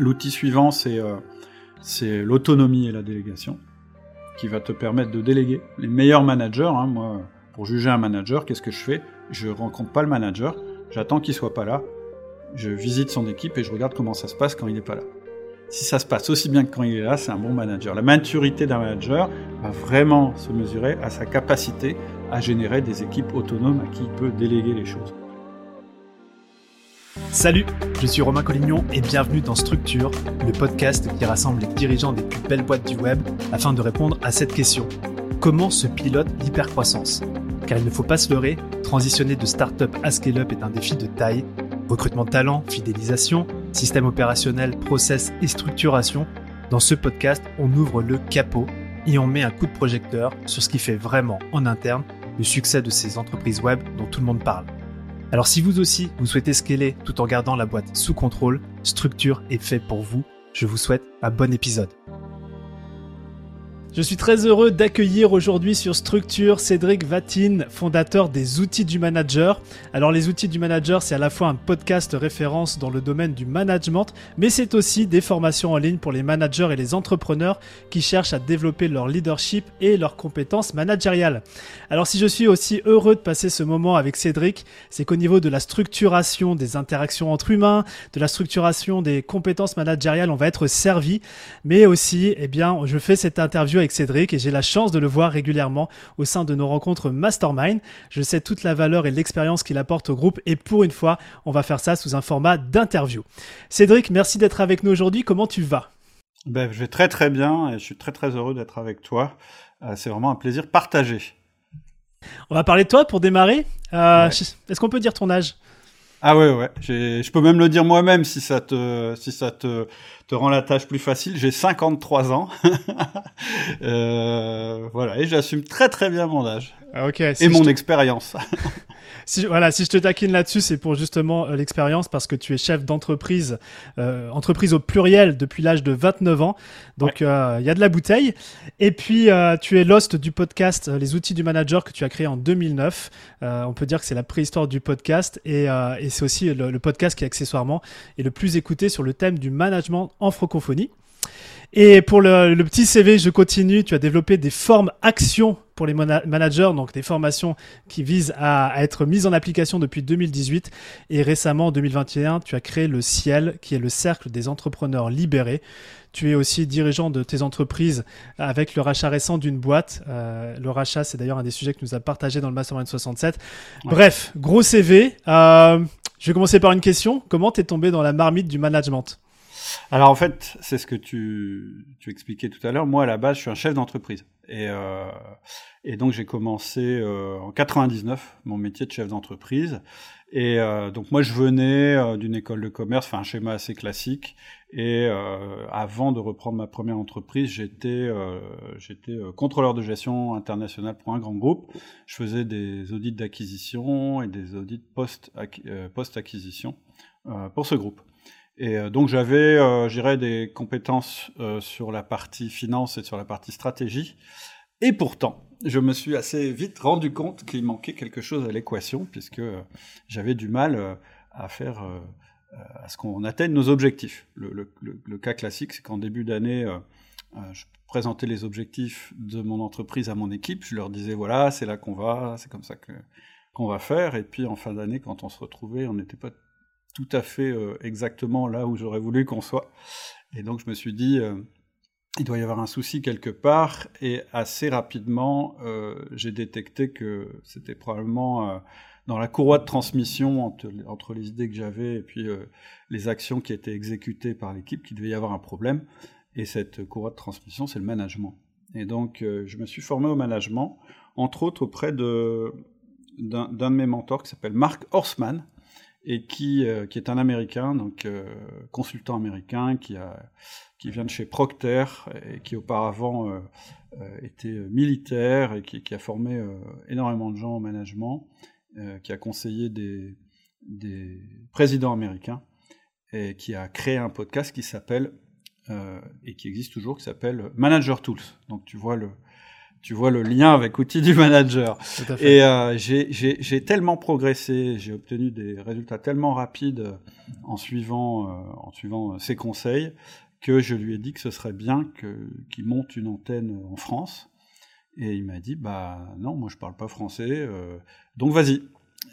L'outil suivant, c'est c'est l'autonomie et la délégation, qui va te permettre de déléguer. Les meilleurs managers, hein, moi, pour juger un manager, qu'est-ce que je fais? Je rencontre pas le manager, j'attends qu'il soit pas là, je visite son équipe et je regarde comment ça se passe quand il n'est pas là. Si ça se passe aussi bien que quand il est là, c'est un bon manager. La maturité d'un manager va vraiment se mesurer à sa capacité à générer des équipes autonomes à qui il peut déléguer les choses. Salut, je suis Romain Collignon et bienvenue dans Structure, le podcast qui rassemble les dirigeants des plus belles boîtes du web afin de répondre à cette question. Comment se pilote l'hypercroissance Car il ne faut pas se leurrer, transitionner de start-up à scale-up est un défi de taille. Recrutement de talent, fidélisation, système opérationnel, process et structuration. Dans ce podcast, on ouvre le capot et on met un coup de projecteur sur ce qui fait vraiment en interne le succès de ces entreprises web dont tout le monde parle. Alors si vous aussi, vous souhaitez scaler tout en gardant la boîte sous contrôle, Structure est fait pour vous. Je vous souhaite un bon épisode. Je suis très heureux d'accueillir aujourd'hui sur Structure Cédric Vatine, fondateur des outils du manager. Alors les outils du manager, c'est à la fois un podcast référence dans le domaine du management, mais c'est aussi des formations en ligne pour les managers et les entrepreneurs qui cherchent à développer leur leadership et leurs compétences managériales. Alors si je suis aussi heureux de passer ce moment avec Cédric, c'est qu'au niveau de la structuration des interactions entre humains, de la structuration des compétences managériales, on va être servi, mais aussi, eh bien, je fais cette interview avec Cédric et j'ai la chance de le voir régulièrement au sein de nos rencontres Mastermind. Je sais toute la valeur et l'expérience qu'il apporte au groupe et pour une fois, on va faire ça sous un format d'interview. Cédric, merci d'être avec nous aujourd'hui. Comment tu vas? Ben, Je vais très très bien et je suis très très heureux d'être avec toi. Euh, c'est vraiment un plaisir partagé. On va parler de toi pour démarrer. Euh, est-ce qu'on peut dire ton âge? Ah ouais ouais, je peux même le dire moi-même si ça te si ça te te rend la tâche plus facile. J'ai 53 ans, euh, voilà et j'assume très très bien mon âge. Ah, ok. et mon expérience. si, voilà, si je te taquine là-dessus, c'est pour justement euh, l'expérience parce que tu es chef d'entreprise, euh, entreprise au pluriel depuis l'âge de 29 ans. Donc euh, il y a de la bouteille. Et puis tu es l'host du podcast Les outils du manager que tu as créé en 2009. on peut dire que c'est la préhistoire du podcast et, et c'est aussi le, le, podcast qui accessoirement est le plus écouté sur le thème du management en francophonie. Et pour le, le, petit CV, je continue. Tu as développé des formes actions pour les managers, donc des formations qui visent à, être mises en application depuis 2018. Et récemment, en 2021, tu as créé le Ciel, qui est le cercle des entrepreneurs libérés. Tu es aussi dirigeant de tes entreprises avec le rachat récent d'une boîte. Euh, le rachat, c'est d'ailleurs un des sujets que nous a partagé dans le Mastermind 67. Bref, gros CV. Euh, je vais commencer par une question. Comment t'es tombé dans la marmite du management? Alors en fait, c'est ce que tu, tu expliquais tout à l'heure. Moi, à la base, je suis un chef d'entreprise. Et, euh, et donc j'ai commencé euh, en 99 mon métier de chef d'entreprise. Et euh, donc moi je venais euh, d'une école de commerce, enfin un schéma assez classique. Et euh, avant de reprendre ma première entreprise, j'étais j'étais contrôleur de gestion international pour un grand groupe. Je faisais des audits d'acquisition et des audits post post acquisition pour ce groupe. Et euh, donc j'avais, euh, j'irais, des compétences euh, sur la partie finance et sur la partie stratégie. Et pourtant, je me suis assez vite rendu compte qu'il manquait quelque chose à l'équation, puisque j'avais du mal à faire, à ce qu'on atteigne nos objectifs. Le, cas classique, c'est qu'en début d'année, je présentais les objectifs de mon entreprise à mon équipe. Je leur disais voilà, c'est là qu'on va, c'est comme ça qu'on va faire. Et puis en fin d'année, quand on se retrouvait, on n'était pas tout à fait euh, exactement là où j'aurais voulu qu'on soit. Et donc je me suis dit, euh, il doit y avoir un souci quelque part. Et assez rapidement, euh, j'ai détecté que c'était probablement dans la courroie de transmission entre, les idées que j'avais et puis les actions qui étaient exécutées par l'équipe qu'il devait y avoir un problème. Et cette courroie de transmission, c'est le management. Et donc, je me suis formé au management, entre autres auprès de d'un de mes mentors qui s'appelle Mark Horstman, et qui, euh, qui est un Américain, donc euh, consultant américain, qui, a, qui vient de chez Procter et qui auparavant euh, était militaire et qui, qui a formé énormément de gens au management, qui a conseillé des, des présidents américains et qui a créé un podcast qui s'appelle et qui existe toujours, qui s'appelle Manager Tools. Donc tu vois le, tu vois le lien avec outils du manager. Et euh, j'ai tellement progressé, j'ai obtenu des résultats tellement rapides en suivant, euh, en suivant ses conseils que je lui ai dit que ce serait bien qu'il monte une antenne en France. Et il m'a dit, bah non, moi je parle pas français, euh, donc vas-y.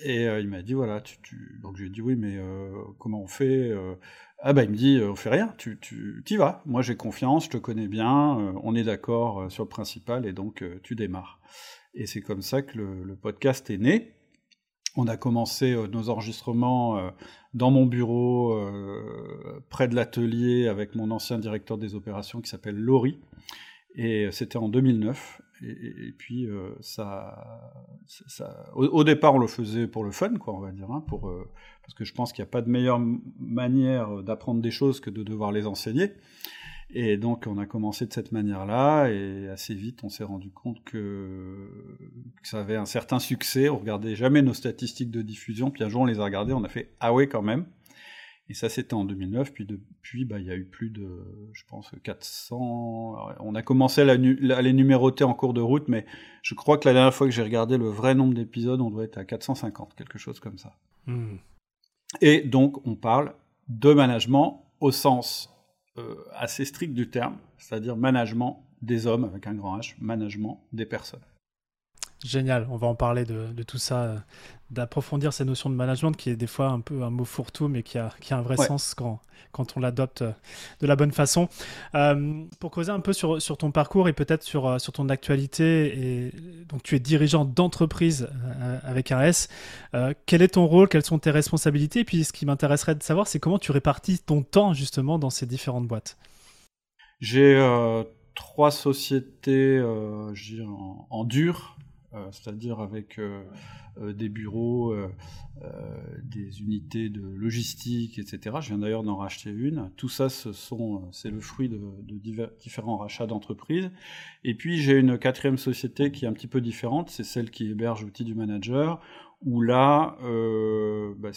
Et euh, il m'a dit, voilà, tu, tu... donc j'ai dit, oui, mais euh, comment on fait Ah bah il me dit, on fait rien, tu, tu y vas. Moi j'ai confiance, je te connais bien, on est d'accord sur le principal, et donc tu démarres. Et c'est comme ça que le, le, podcast est né. On a commencé nos enregistrements dans mon bureau, près de l'atelier, avec mon ancien directeur des opérations qui s'appelle Laurie. Et c'était en 2009. Et, puis, euh, ça, ça au, départ, on le faisait pour le fun, quoi, on va dire, hein, pour, euh, parce que je pense qu'il n'y a pas de meilleure manière d'apprendre des choses que de devoir les enseigner. Et donc, on a commencé de cette manière-là, et assez vite, on s'est rendu compte que, que, ça avait un certain succès. On regardait jamais nos statistiques de diffusion, puis un jour, on les a regardées, on a fait ah ouais, quand même. Et ça, c'était en 2009. Puis depuis, bah, il y a eu plus de, je pense, 400. On a commencé à, les numéroter en cours de route, mais je crois que la dernière fois que j'ai regardé le vrai nombre d'épisodes, on doit être à 450, quelque chose comme ça. Hmm. Et donc, on parle de management au sens euh, assez strict du terme, c'est-à-dire management des hommes avec un grand H, management des personnes. Génial, on va en parler de, tout ça, euh, d'approfondir ces notions de management qui est des fois un peu un mot fourre-tout, mais qui a, qui a un vrai sens quand, quand on l'adopte euh, de la bonne façon. Euh, pour causer un peu sur, sur ton parcours et peut-être sur, sur ton actualité, et, donc tu es dirigeant d'entreprise avec un S, quel est ton rôle, quelles sont tes responsabilités? Et puis ce qui m'intéresserait de savoir, c'est comment tu répartis ton temps justement dans ces différentes boîtes? J'ai trois sociétés en, en dur c'est-à-dire avec euh, euh, des bureaux, des unités de logistique, etc. Je viens d'ailleurs d'en racheter une. Tout ça, ce sont, c'est le fruit de, différents rachats d'entreprises. Et puis j'ai une quatrième société qui est un petit peu différente, c'est celle qui héberge l'outil du manager, où là, bah,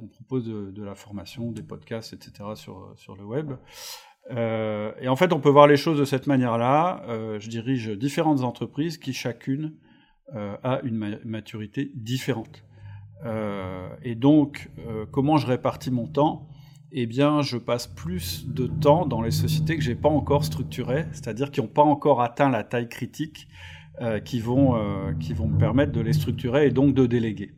on propose de, la formation, des podcasts, etc. sur, sur le web. et en fait, on peut voir les choses de cette manière-là. je dirige différentes entreprises qui chacune euh, a une maturité différente. Euh, et donc, euh, comment je répartis mon temps? Eh bien, je passe plus de temps dans les sociétés que j'ai pas encore structurées, c'est-à-dire qui n'ont pas encore atteint la taille critique, qui vont qui vont me permettre de les structurer et donc de déléguer.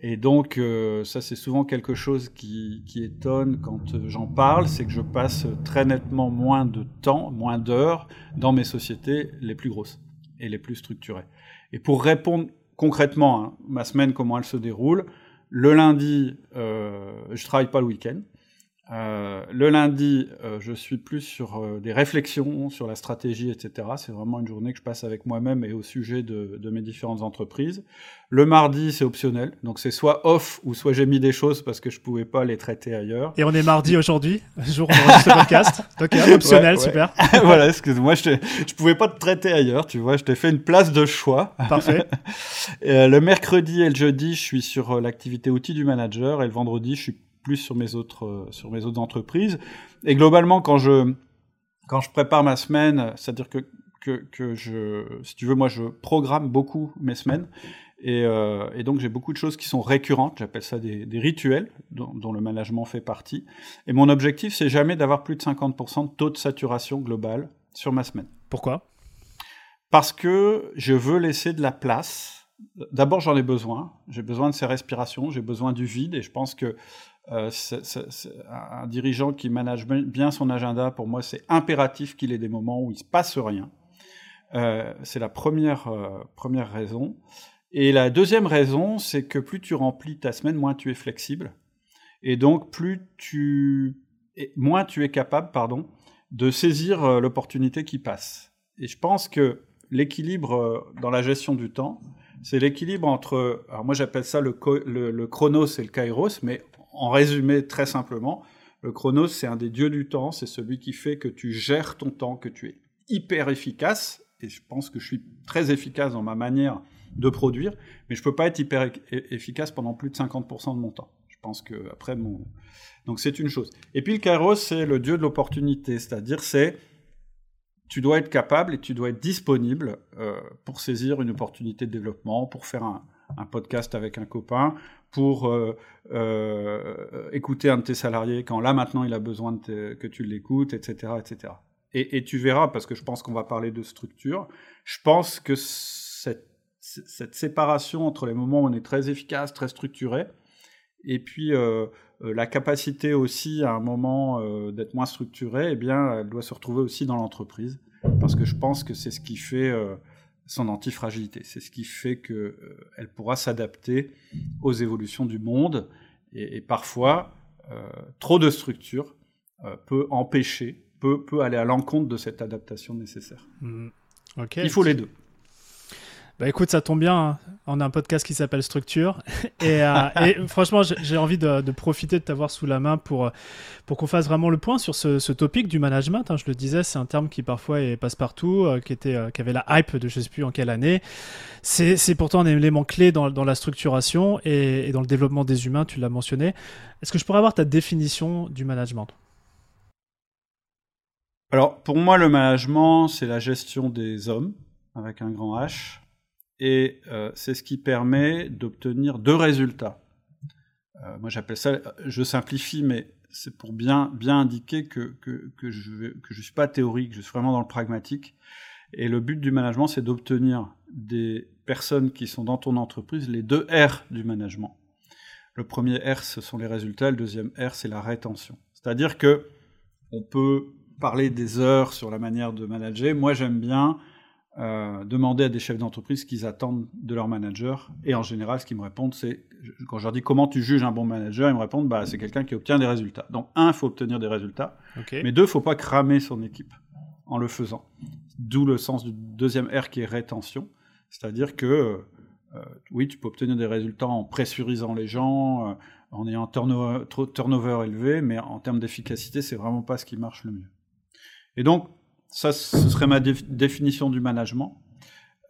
Et donc, ça c'est souvent quelque chose qui étonne quand j'en parle, c'est que je passe très nettement moins de temps, moins d'heures dans mes sociétés les plus grosses et les plus structurées. Et pour répondre concrètement, hein, ma semaine, comment elle se déroule, le lundi, euh, je travaille pas le week-end. Euh, le lundi, euh, je suis plus sur euh, des réflexions sur la stratégie, etc. C'est vraiment une journée que je passe avec moi-même et au sujet de, de, mes différentes entreprises. Le mardi, c'est optionnel, donc c'est soit off ou soit j'ai mis des choses parce que je pouvais pas les traiter ailleurs. Et on est mardi aujourd'hui, jour où on ce podcast. Donc optionnel, super. voilà, excuse-moi, je, je pouvais pas te traiter ailleurs, tu vois, je t'ai fait une place de choix. Parfait. le mercredi et le jeudi, je suis sur l'activité outils du manager et le vendredi, je suis plus sur mes autres, euh, sur mes autres entreprises. Et globalement, quand je, quand je prépare ma semaine, c'est-à-dire que, que, que, je, si tu veux, moi, je programme beaucoup mes semaines. Et, euh, et donc, j'ai beaucoup de choses qui sont récurrentes. J'appelle ça des, des rituels dont, dont, le management fait partie. Et mon objectif, c'est jamais d'avoir plus de 50% de taux de saturation global sur ma semaine. Pourquoi? Parce que je veux laisser de la place. D'abord, j'en ai besoin. J'ai besoin de ces respirations. J'ai besoin du vide. Et je pense que euh, un dirigeant qui manage bien son agenda, pour moi, c'est impératif qu'il ait des moments où il se passe rien. Euh, c'est la première, euh, première raison. Et la deuxième raison, c'est que plus tu remplis ta semaine, moins tu es flexible. Et donc, plus tu, moins tu es capable, pardon, de saisir l'opportunité qui passe. Et je pense que l'équilibre dans la gestion du temps, c'est l'équilibre entre, alors moi j'appelle ça le, le, chronos et le kairos, mais en résumé, très simplement, le chronos, c'est un des dieux du temps, c'est celui qui fait que tu gères ton temps, que tu es hyper efficace, et je pense que je suis très efficace dans ma manière de produire, mais je peux pas être hyper efficace pendant plus de 50% de mon temps. Je pense que après mon donc c'est une chose. Et puis le kairos c'est le dieu de l'opportunité, c'est-à-dire c'est tu dois être capable et tu dois être disponible euh, pour saisir une opportunité de développement, pour faire un, un podcast avec un copain, pour euh, euh, écouter un de tes salariés quand là maintenant il a besoin que tu l'écoutes, etc., etc. Et, tu verras, parce que je pense qu'on va parler de structure, je pense que cette, séparation entre les moments où on est très efficace, très structuré, et puis euh, la capacité aussi à un moment d'être moins structuré, eh bien, elle doit se retrouver aussi dans l'entreprise, parce que je pense que c'est ce qui fait son antifragilité. C'est ce qui fait qu'elle euh, pourra s'adapter aux évolutions du monde. Et, et parfois, euh, trop de structure euh, peut empêcher, peut, peut aller à l'encontre de cette adaptation nécessaire. Mmh. Okay. Il faut les deux. Bah écoute, ça tombe bien. Hein. On a un podcast qui s'appelle Structure. Et, euh, et franchement, j'ai envie de, profiter de t'avoir sous la main pour, pour qu'on fasse vraiment le point sur ce, ce topic du management. Hein. Je le disais, c'est un terme qui parfois est passe-partout, euh, qui, était, euh, qui avait la hype de je ne sais plus en quelle année. C'est pourtant un élément clé dans, dans la structuration et, dans le développement des humains, tu l'as mentionné. Est-ce que je pourrais avoir ta définition du management? Alors, pour moi, le management, c'est la gestion des hommes, avec un grand H et euh, c'est ce qui permet d'obtenir deux résultats. Euh, moi, j'appelle ça, je simplifie, mais c'est pour bien, bien indiquer que, que, je ne que je suis pas théorique, je suis vraiment dans le pragmatique. Et le but du management, c'est d'obtenir des personnes qui sont dans ton entreprise les deux R du management. Le premier R, ce sont les résultats, le deuxième R, c'est la rétention. C'est-à-dire que on peut parler des heures sur la manière de manager. Moi, j'aime bien euh, demander à des chefs d'entreprise ce qu'ils attendent de leur manager. Et en général, ce qu'ils me répondent, c'est, quand je leur dis comment tu juges un bon manager, ils me répondent, bah, c'est quelqu'un qui obtient des résultats. Donc, un, il faut obtenir des résultats. Okay. Mais deux, il ne faut pas cramer son équipe en le faisant. D'où le sens du deuxième R qui est rétention. C'est-à-dire que, euh, oui, tu peux obtenir des résultats en pressurisant les gens, euh, en ayant un turnover, turnover élevé, mais en termes d'efficacité, c'est vraiment pas ce qui marche le mieux. Et donc, ça, ce serait ma déf définition du management.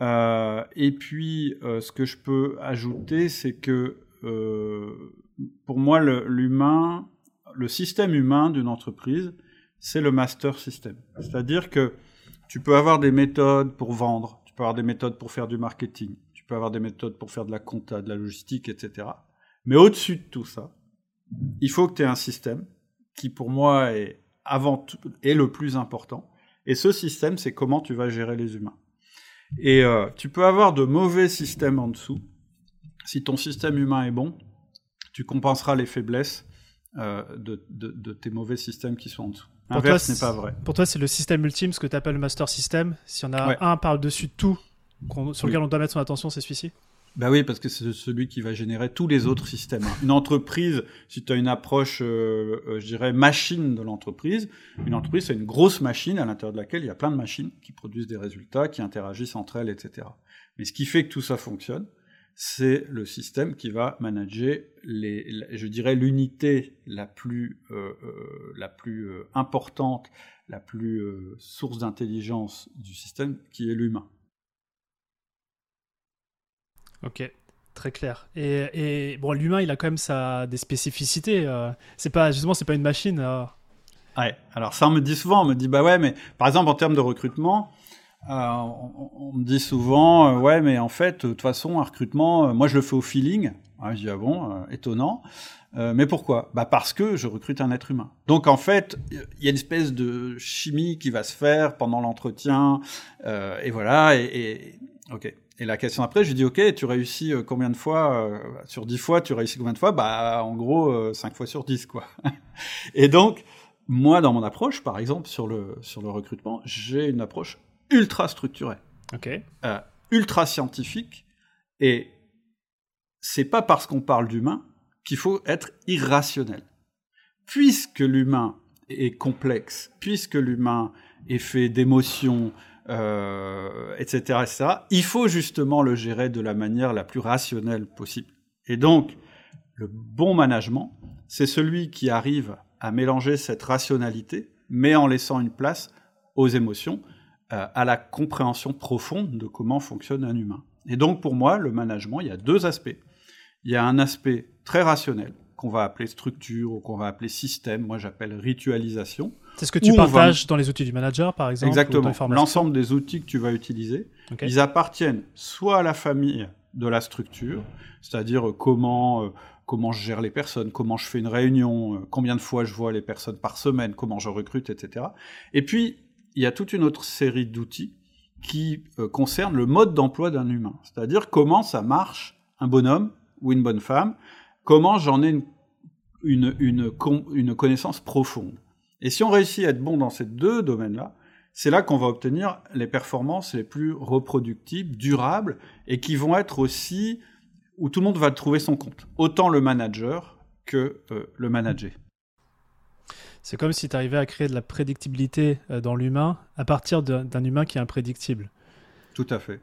Euh, et puis, euh, ce que je peux ajouter, c'est que euh, pour moi, l'humain, le, le, système humain d'une entreprise, c'est le master system. C'est-à-dire que tu peux avoir des méthodes pour vendre, tu peux avoir des méthodes pour faire du marketing, tu peux avoir des méthodes pour faire de la compta, de la logistique, etc. Mais au-dessus de tout ça, il faut que tu aies un système qui, pour moi, est avant tout, est le plus important, et ce système, c'est comment tu vas gérer les humains. Et euh, tu peux avoir de mauvais systèmes en dessous. Si ton système humain est bon, tu compenseras les faiblesses euh, de, de, de, tes mauvais systèmes qui sont en dessous. L'inverse n'est pas vrai. Pour toi, c'est le système ultime, ce que tu appelles le master system. Si on a ouais. un par-dessus de tout sur lequel oui. on doit mettre son attention, c'est celui-ci? Ben oui, parce que c'est celui qui va générer tous les autres systèmes. Une entreprise, si tu as une approche, euh, euh, je dirais, machine de l'entreprise, une entreprise, c'est une grosse machine à l'intérieur de laquelle il y a plein de machines qui produisent des résultats, qui interagissent entre elles, etc. Mais ce qui fait que tout ça fonctionne, c'est le système qui va manager, les, je dirais, l'unité la plus, euh, euh, la plus euh, importante, la plus source d'intelligence du système, qui est l'humain. Ok, très clair. Et, et bon, l'humain, il a quand même sa, des spécificités. Euh, c'est pas justement, c'est pas une machine. Euh... Ouais. Alors ça, on me dit souvent, on me dit bah ouais, mais par exemple en termes de recrutement, euh, on, on, me dit souvent euh, ouais, mais en fait, de toute façon, un recrutement, euh, moi je le fais au feeling. Ouais, je dis ah bon, euh, étonnant. mais pourquoi? Bah parce que je recrute un être humain. Donc en fait, il y a une espèce de chimie qui va se faire pendant l'entretien, et voilà. Et, et ok. Et la question après, je lui dis, OK, tu réussis euh, combien de fois euh, Sur 10 fois, tu réussis combien de fois? Bah, en gros, euh, 5 fois sur 10, quoi. et donc, moi, dans mon approche, par exemple, sur le, sur le recrutement, j'ai une approche ultra structurée. OK. Euh, ultra scientifique. Et c'est pas parce qu'on parle d'humain qu'il faut être irrationnel. Puisque l'humain est complexe, puisque l'humain est fait d'émotions, euh, etc., etc., il faut justement le gérer de la manière la plus rationnelle possible. Et donc, le bon management, c'est celui qui arrive à mélanger cette rationalité, mais en laissant une place aux émotions, euh, à la compréhension profonde de comment fonctionne un humain. Et donc, pour moi, le management, il y a deux aspects. Il y a un aspect très rationnel, qu'on va appeler structure ou qu'on va appeler système, moi j'appelle ritualisation, C'est ce que tu partages dans les outils du manager, par exemple Exactement. L'ensemble des outils que tu vas utiliser, ils appartiennent soit à la famille de la structure, c'est-à-dire comment euh, comment je gère les personnes, comment je fais une réunion, euh, combien de fois je vois les personnes par semaine, comment je recrute, etc. Et puis, il y a toute une autre série d'outils qui euh, concernent le mode d'emploi d'un humain, c'est-à-dire comment ça marche un bonhomme ou une bonne femme, comment j'en ai une, une, une, connaissance profonde. Et si on réussit à être bon dans ces deux domaines-là, c'est là qu'on va obtenir les performances les plus reproductibles, durables, et qui vont être aussi où tout le monde va trouver son compte. Autant le manager que euh, le manager. C'est comme si tu arrivais à créer de la prédictibilité euh, dans l'humain à partir d'un humain qui est imprédictible. Tout à fait.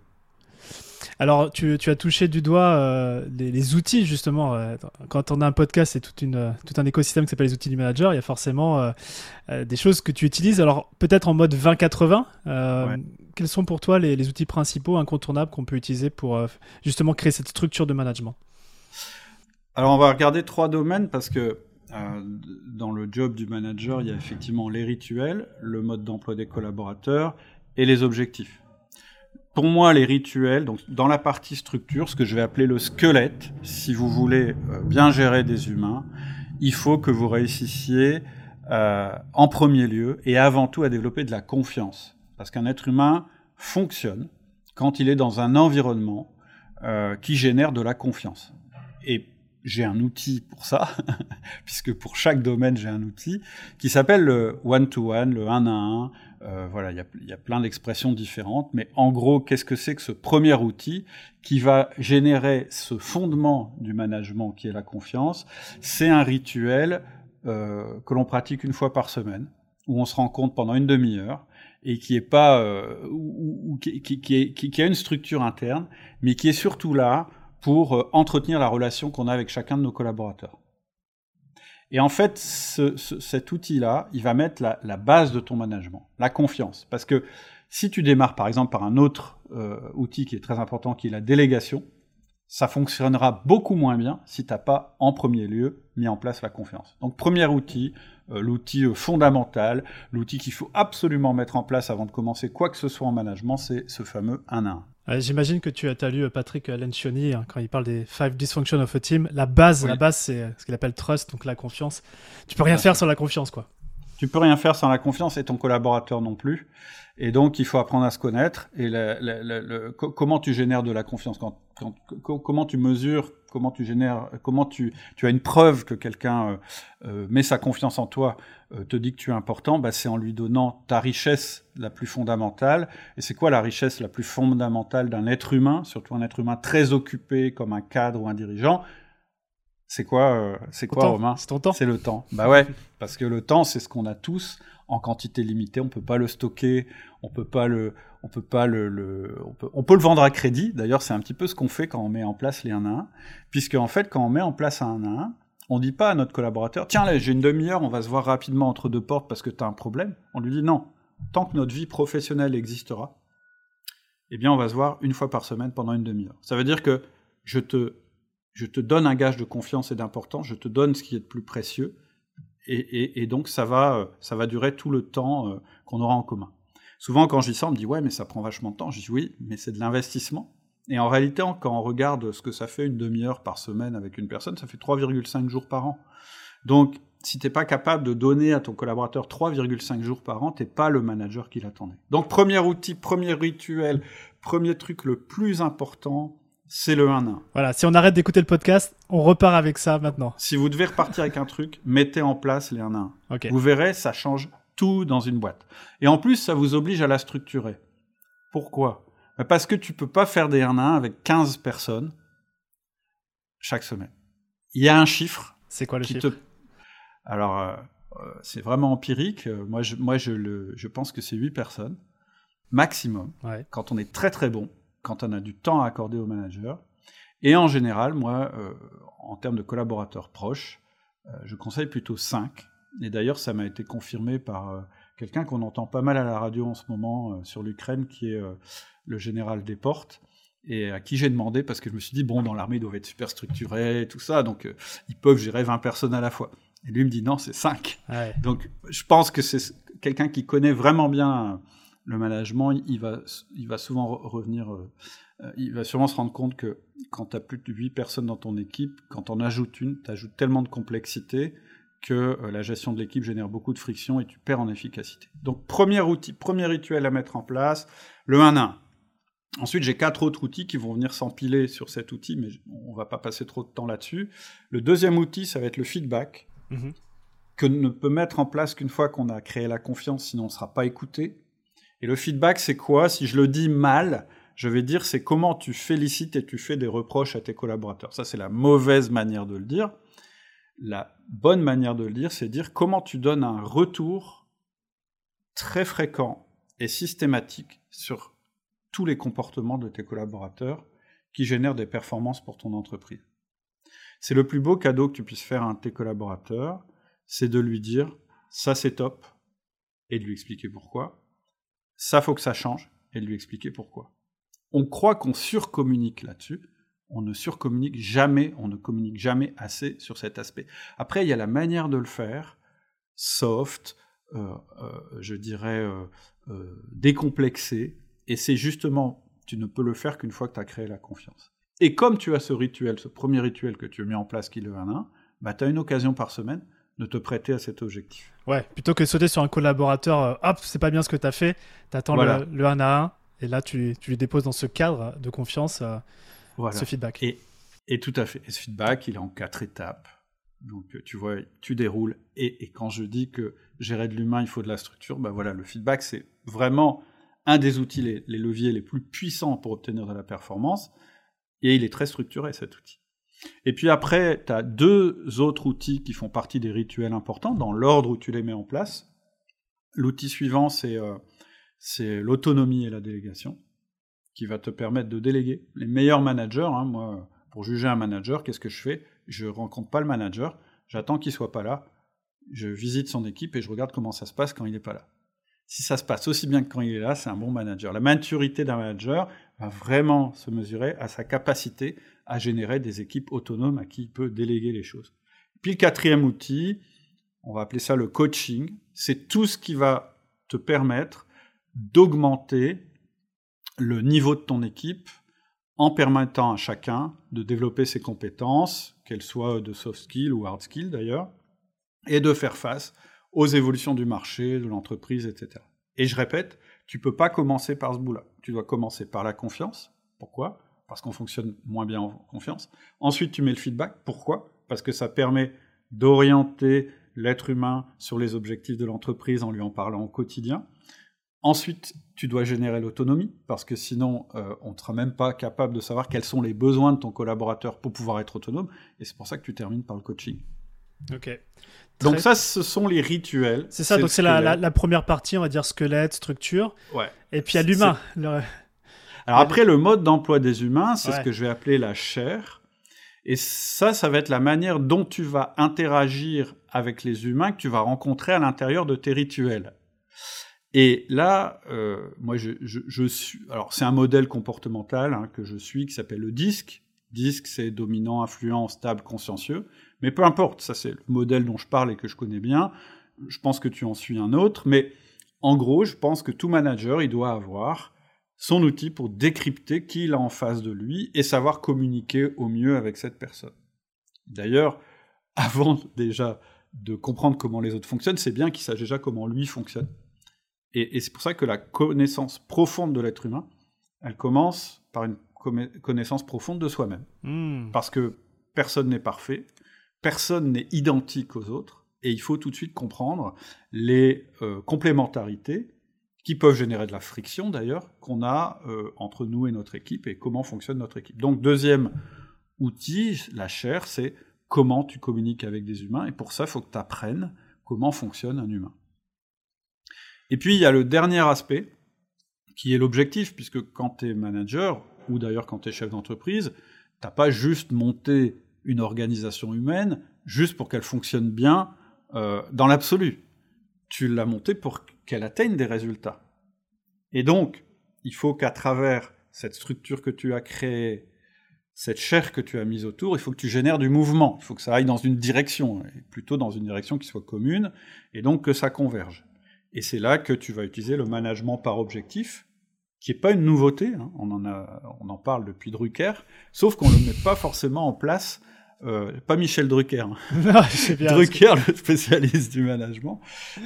Alors, tu, as touché du doigt euh, les, outils, justement. Euh, quand on a un podcast, c'est tout, tout un écosystème qui s'appelle les outils du manager. Il y a forcément euh, des choses que tu utilises. Alors, peut-être en mode 20-80. Quels sont pour toi les, outils principaux, incontournables qu'on peut utiliser pour justement créer cette structure de management? Alors, on va regarder trois domaines parce que dans le job du manager, il y a effectivement les rituels, le mode d'emploi des collaborateurs et les objectifs pour moi, les rituels, donc dans la partie structure, ce que je vais appeler le squelette, si vous voulez euh, bien gérer des humains, il faut que vous réussissiez euh, en premier lieu et avant tout à développer de la confiance. Parce qu'un être humain fonctionne quand il est dans un environnement euh, qui génère de la confiance. J'ai un outil pour ça, puisque pour chaque domaine j'ai un outil, qui s'appelle le one-to-one, le un à un, euh, voilà, il y a, plein d'expressions différentes, mais en gros, qu'est-ce que c'est que ce premier outil qui va générer ce fondement du management qui est la confiance? C'est un rituel euh, que l'on pratique une fois par semaine, où on se rencontre pendant une demi-heure et qui est pas, euh, ou, qui, qui, a une structure interne, mais qui est surtout là pour entretenir la relation qu'on a avec chacun de nos collaborateurs. Et en fait, cet outil-là, il va mettre la, base de ton management, la confiance. Parce que si tu démarres par exemple par un autre euh, outil qui est très important, qui est la délégation, ça fonctionnera beaucoup moins bien si tu n'as pas en premier lieu mis en place la confiance. Donc premier outil, euh, l'outil euh, fondamental, l'outil qu'il faut absolument mettre en place avant de commencer quoi que ce soit en management, c'est ce fameux 1 à 1. J'imagine que tu as, lu euh, Patrick Lencioni hein, quand il parle des five dysfunctions of a team. La base, la base, c'est ce qu'il appelle trust, donc la confiance. Tu peux rien faire sans la confiance, quoi. Tu peux rien faire sans la confiance et ton collaborateur non plus. Et donc, il faut apprendre à se connaître. Et le, comment tu génères de la confiance? Quand, Comment tu mesures Comment tu génères Comment tu, tu as une preuve que quelqu'un euh, euh, met sa confiance en toi, euh, te dit que tu es important bah, C'est en lui donnant ta richesse la plus fondamentale. Et c'est quoi la richesse la plus fondamentale d'un être humain, surtout un être humain très occupé comme un cadre ou un dirigeant? C'est quoi, c'est quoi, Romain? C'est ton temps. C'est le temps. Bah ouais, parce que le temps, c'est ce qu'on a tous en quantité limitée. On peut pas le stocker, on peut pas le, on peut pas le, on, peut, le vendre à crédit. D'ailleurs, c'est un petit peu ce qu'on fait quand on met en place les 1 à 1, puisque en fait, quand on met en place un 1 à 1, on dit pas à notre collaborateur, tiens, là, j'ai une demi-heure, on va se voir rapidement entre deux portes parce que tu as un problème. On lui dit non. Tant que notre vie professionnelle existera, eh bien, on va se voir une fois par semaine pendant une demi-heure. Ça veut dire que je te, je te donne un gage de confiance et d'importance, je te donne ce qui est le plus précieux, et, donc ça va, ça va durer tout le temps euh, qu'on aura en commun. Souvent, quand j'y sens, on me dit ouais, mais ça prend vachement de temps. Je dis oui, mais c'est de l'investissement. Et en réalité, quand on regarde ce que ça fait une demi-heure par semaine avec une personne, ça fait 3,5 jours par an. Donc, si tu n'es pas capable de donner à ton collaborateur 3,5 jours par an, t'es pas le manager qu'il attendait. Donc, premier outil, premier rituel, premier truc le plus important, c'est le 1-1. Voilà, si on arrête d'écouter le podcast, on repart avec ça maintenant. Si vous devez repartir avec un truc, mettez en place les 1-1. Vous verrez, ça change tout dans une boîte. Et en plus, ça vous oblige à la structurer. Pourquoi? Bah, Parce que tu peux pas faire des 1-1 avec 15 personnes chaque semaine. Il y a un chiffre. C'est quoi le chiffre? Alors, euh, euh, c'est vraiment empirique. Euh, moi, je, moi je, le, je pense que c'est 8 personnes maximum. Quand on est très très bon, quand on a du temps à accorder au manager. Et en général, moi, euh, en termes de collaborateurs proches, euh, je conseille plutôt 5. Et d'ailleurs, ça m'a été confirmé par euh, quelqu'un qu'on entend pas mal à la radio en ce moment sur l'Ukraine, qui est le général Desportes, et à qui j'ai demandé, parce que je me suis dit, bon, dans l'armée, ils doivent être super structurés, et tout ça, donc ils peuvent gérer 20 personnes à la fois. Et lui me dit non, c'est 5. Donc je pense que c'est quelqu'un qui connaît vraiment bien le management, il va, il va souvent revenir, euh, il va sûrement se rendre compte que quand tu as plus de 8 personnes dans ton équipe, quand on ajoute une, tu ajoutes tellement de complexité que euh, la gestion de l'équipe génère beaucoup de friction et tu perds en efficacité. Donc premier outil, premier rituel à mettre en place, le 1 1. Ensuite, j'ai quatre autres outils qui vont venir s'empiler sur cet outil, mais on va pas passer trop de temps là-dessus. Le deuxième outil, ça va être le feedback, mhm. que ne peut mettre en place qu'une fois qu'on a créé la confiance, sinon on ne sera pas écouté. Et le feedback, c'est quoi? Si je le dis mal, je vais dire c'est comment tu félicites et tu fais des reproches à tes collaborateurs. Ça, c'est la mauvaise manière de le dire. La bonne manière de le dire, c'est dire comment tu donnes un retour très fréquent et systématique sur tous les comportements de tes collaborateurs qui génèrent des performances pour ton entreprise. C'est le plus beau cadeau que tu puisses faire à un de tes collaborateurs, c'est de lui dire ça c'est top et de lui expliquer pourquoi. Ça faut que ça change et de lui expliquer pourquoi. On croit qu'on surcommunique là-dessus, on ne surcommunique jamais, on ne communique jamais assez sur cet aspect. Après, il y a la manière de le faire, soft, euh, euh, je dirais euh, décomplexé, et c'est justement, tu ne peux le faire qu'une fois que tu as créé la confiance. Et comme tu as ce rituel, ce premier rituel que tu as mis en place qui est le 1-1, bah, tu as une occasion par semaine de te prêter à cet objectif. Ouais, plutôt que de sauter sur un collaborateur, hop, c'est pas bien ce que tu as fait, tu attends le, le 1 à 1, et là tu, tu lui déposes dans ce cadre de confiance voilà. ce feedback. Et, et, tout à fait. Et ce feedback, il est en quatre étapes. Donc, euh, tu vois, tu déroules. Et, et quand je dis que gérer de l'humain, il faut de la structure, ben voilà, le feedback, c'est vraiment un des outils, les, les, leviers les plus puissants pour obtenir de la performance. Et il est très structuré, cet outil. Et puis après, tu as deux autres outils qui font partie des rituels importants, dans l'ordre où tu les mets en place. L'outil suivant, c'est euh, l'autonomie et la délégation qui va te permettre de déléguer. Les meilleurs managers, hein, moi, pour juger un manager, qu'est-ce que je fais? Je rencontre pas le manager, j'attends qu'il soit pas là, je visite son équipe et je regarde comment ça se passe quand il n'est pas là. Si ça se passe aussi bien que quand il est là, c'est un bon manager. La maturité d'un manager va vraiment se mesurer à sa capacité à générer des équipes autonomes à qui il peut déléguer les choses. Puis le quatrième outil, on va appeler ça le coaching, c'est tout ce qui va te permettre d'augmenter le niveau de ton équipe en permettant à chacun de développer ses compétences, qu'elles soient de soft skills ou hard skills d'ailleurs, et de faire face aux évolutions du marché, de l'entreprise, etc. Et je répète, tu peux pas commencer par ce bout-là. Tu dois commencer par la confiance. Pourquoi? Parce qu'on fonctionne moins bien en confiance. Ensuite, tu mets le feedback. Pourquoi? Parce que ça permet d'orienter l'être humain sur les objectifs de l'entreprise en lui en parlant au quotidien. Ensuite, tu dois générer l'autonomie, parce que sinon, euh, on ne sera même pas capable de savoir quels sont les besoins de ton collaborateur pour pouvoir être autonome. Et c'est pour ça que tu termines par le coaching. Ok. Donc ça, ce sont les rituels. C'est ça, donc c'est la, première partie, on va dire squelette, structure. Ouais. Et puis il y a l'humain. Alors après, le mode d'emploi des humains, c'est ce que je vais appeler la chair. Et ça, ça va être la manière dont tu vas interagir avec les humains que tu vas rencontrer à l'intérieur de tes rituels. Et là, euh, moi, je, suis. Alors, c'est un modèle comportemental hein, que je suis qui s'appelle le DISC. DISC, c'est dominant, influent, stable, consciencieux. Mais peu importe, ça, c'est le modèle dont je parle et que je connais bien. Je pense que tu en suis un autre. Mais en gros, je pense que tout manager, il doit avoir son outil pour décrypter qui il a en face de lui et savoir communiquer au mieux avec cette personne. D'ailleurs, avant déjà de comprendre comment les autres fonctionnent, c'est bien qu'il sache déjà comment lui fonctionne. Et, c'est pour ça que la connaissance profonde de l'être humain, elle commence par une connaissance profonde de soi-même. Hmm. Parce que personne n'est parfait, personne n'est identique aux autres, et il faut tout de suite comprendre les euh, complémentarités qui peuvent générer de la friction d'ailleurs qu'on a euh, entre nous et notre équipe et comment fonctionne notre équipe. Donc deuxième outil, la chair, c'est comment tu communiques avec des humains, et pour ça, il faut que tu apprennes comment fonctionne un humain. Et puis, il y a le dernier aspect, qui est l'objectif, puisque quand tu es manager, ou d'ailleurs quand tu es chef d'entreprise, tu n'as pas juste monté une organisation humaine juste pour qu'elle fonctionne bien euh, dans l'absolu. Tu l'as montée pour qu'elle atteigne des résultats. Et donc, il faut qu'à travers cette structure que tu as créée, cette chair que tu as mise autour, il faut que tu génères du mouvement. Il faut que ça aille dans une direction, plutôt dans une direction qui soit commune, et donc que ça converge. Et c'est là que tu vas utiliser le management par objectif, qui n'est pas une nouveauté, hein. on, en a, on en parle depuis Drucker, sauf qu'on ne le met pas forcément en place, euh, pas Michel Drucker, hein. bien, Drucker, le spécialiste du management.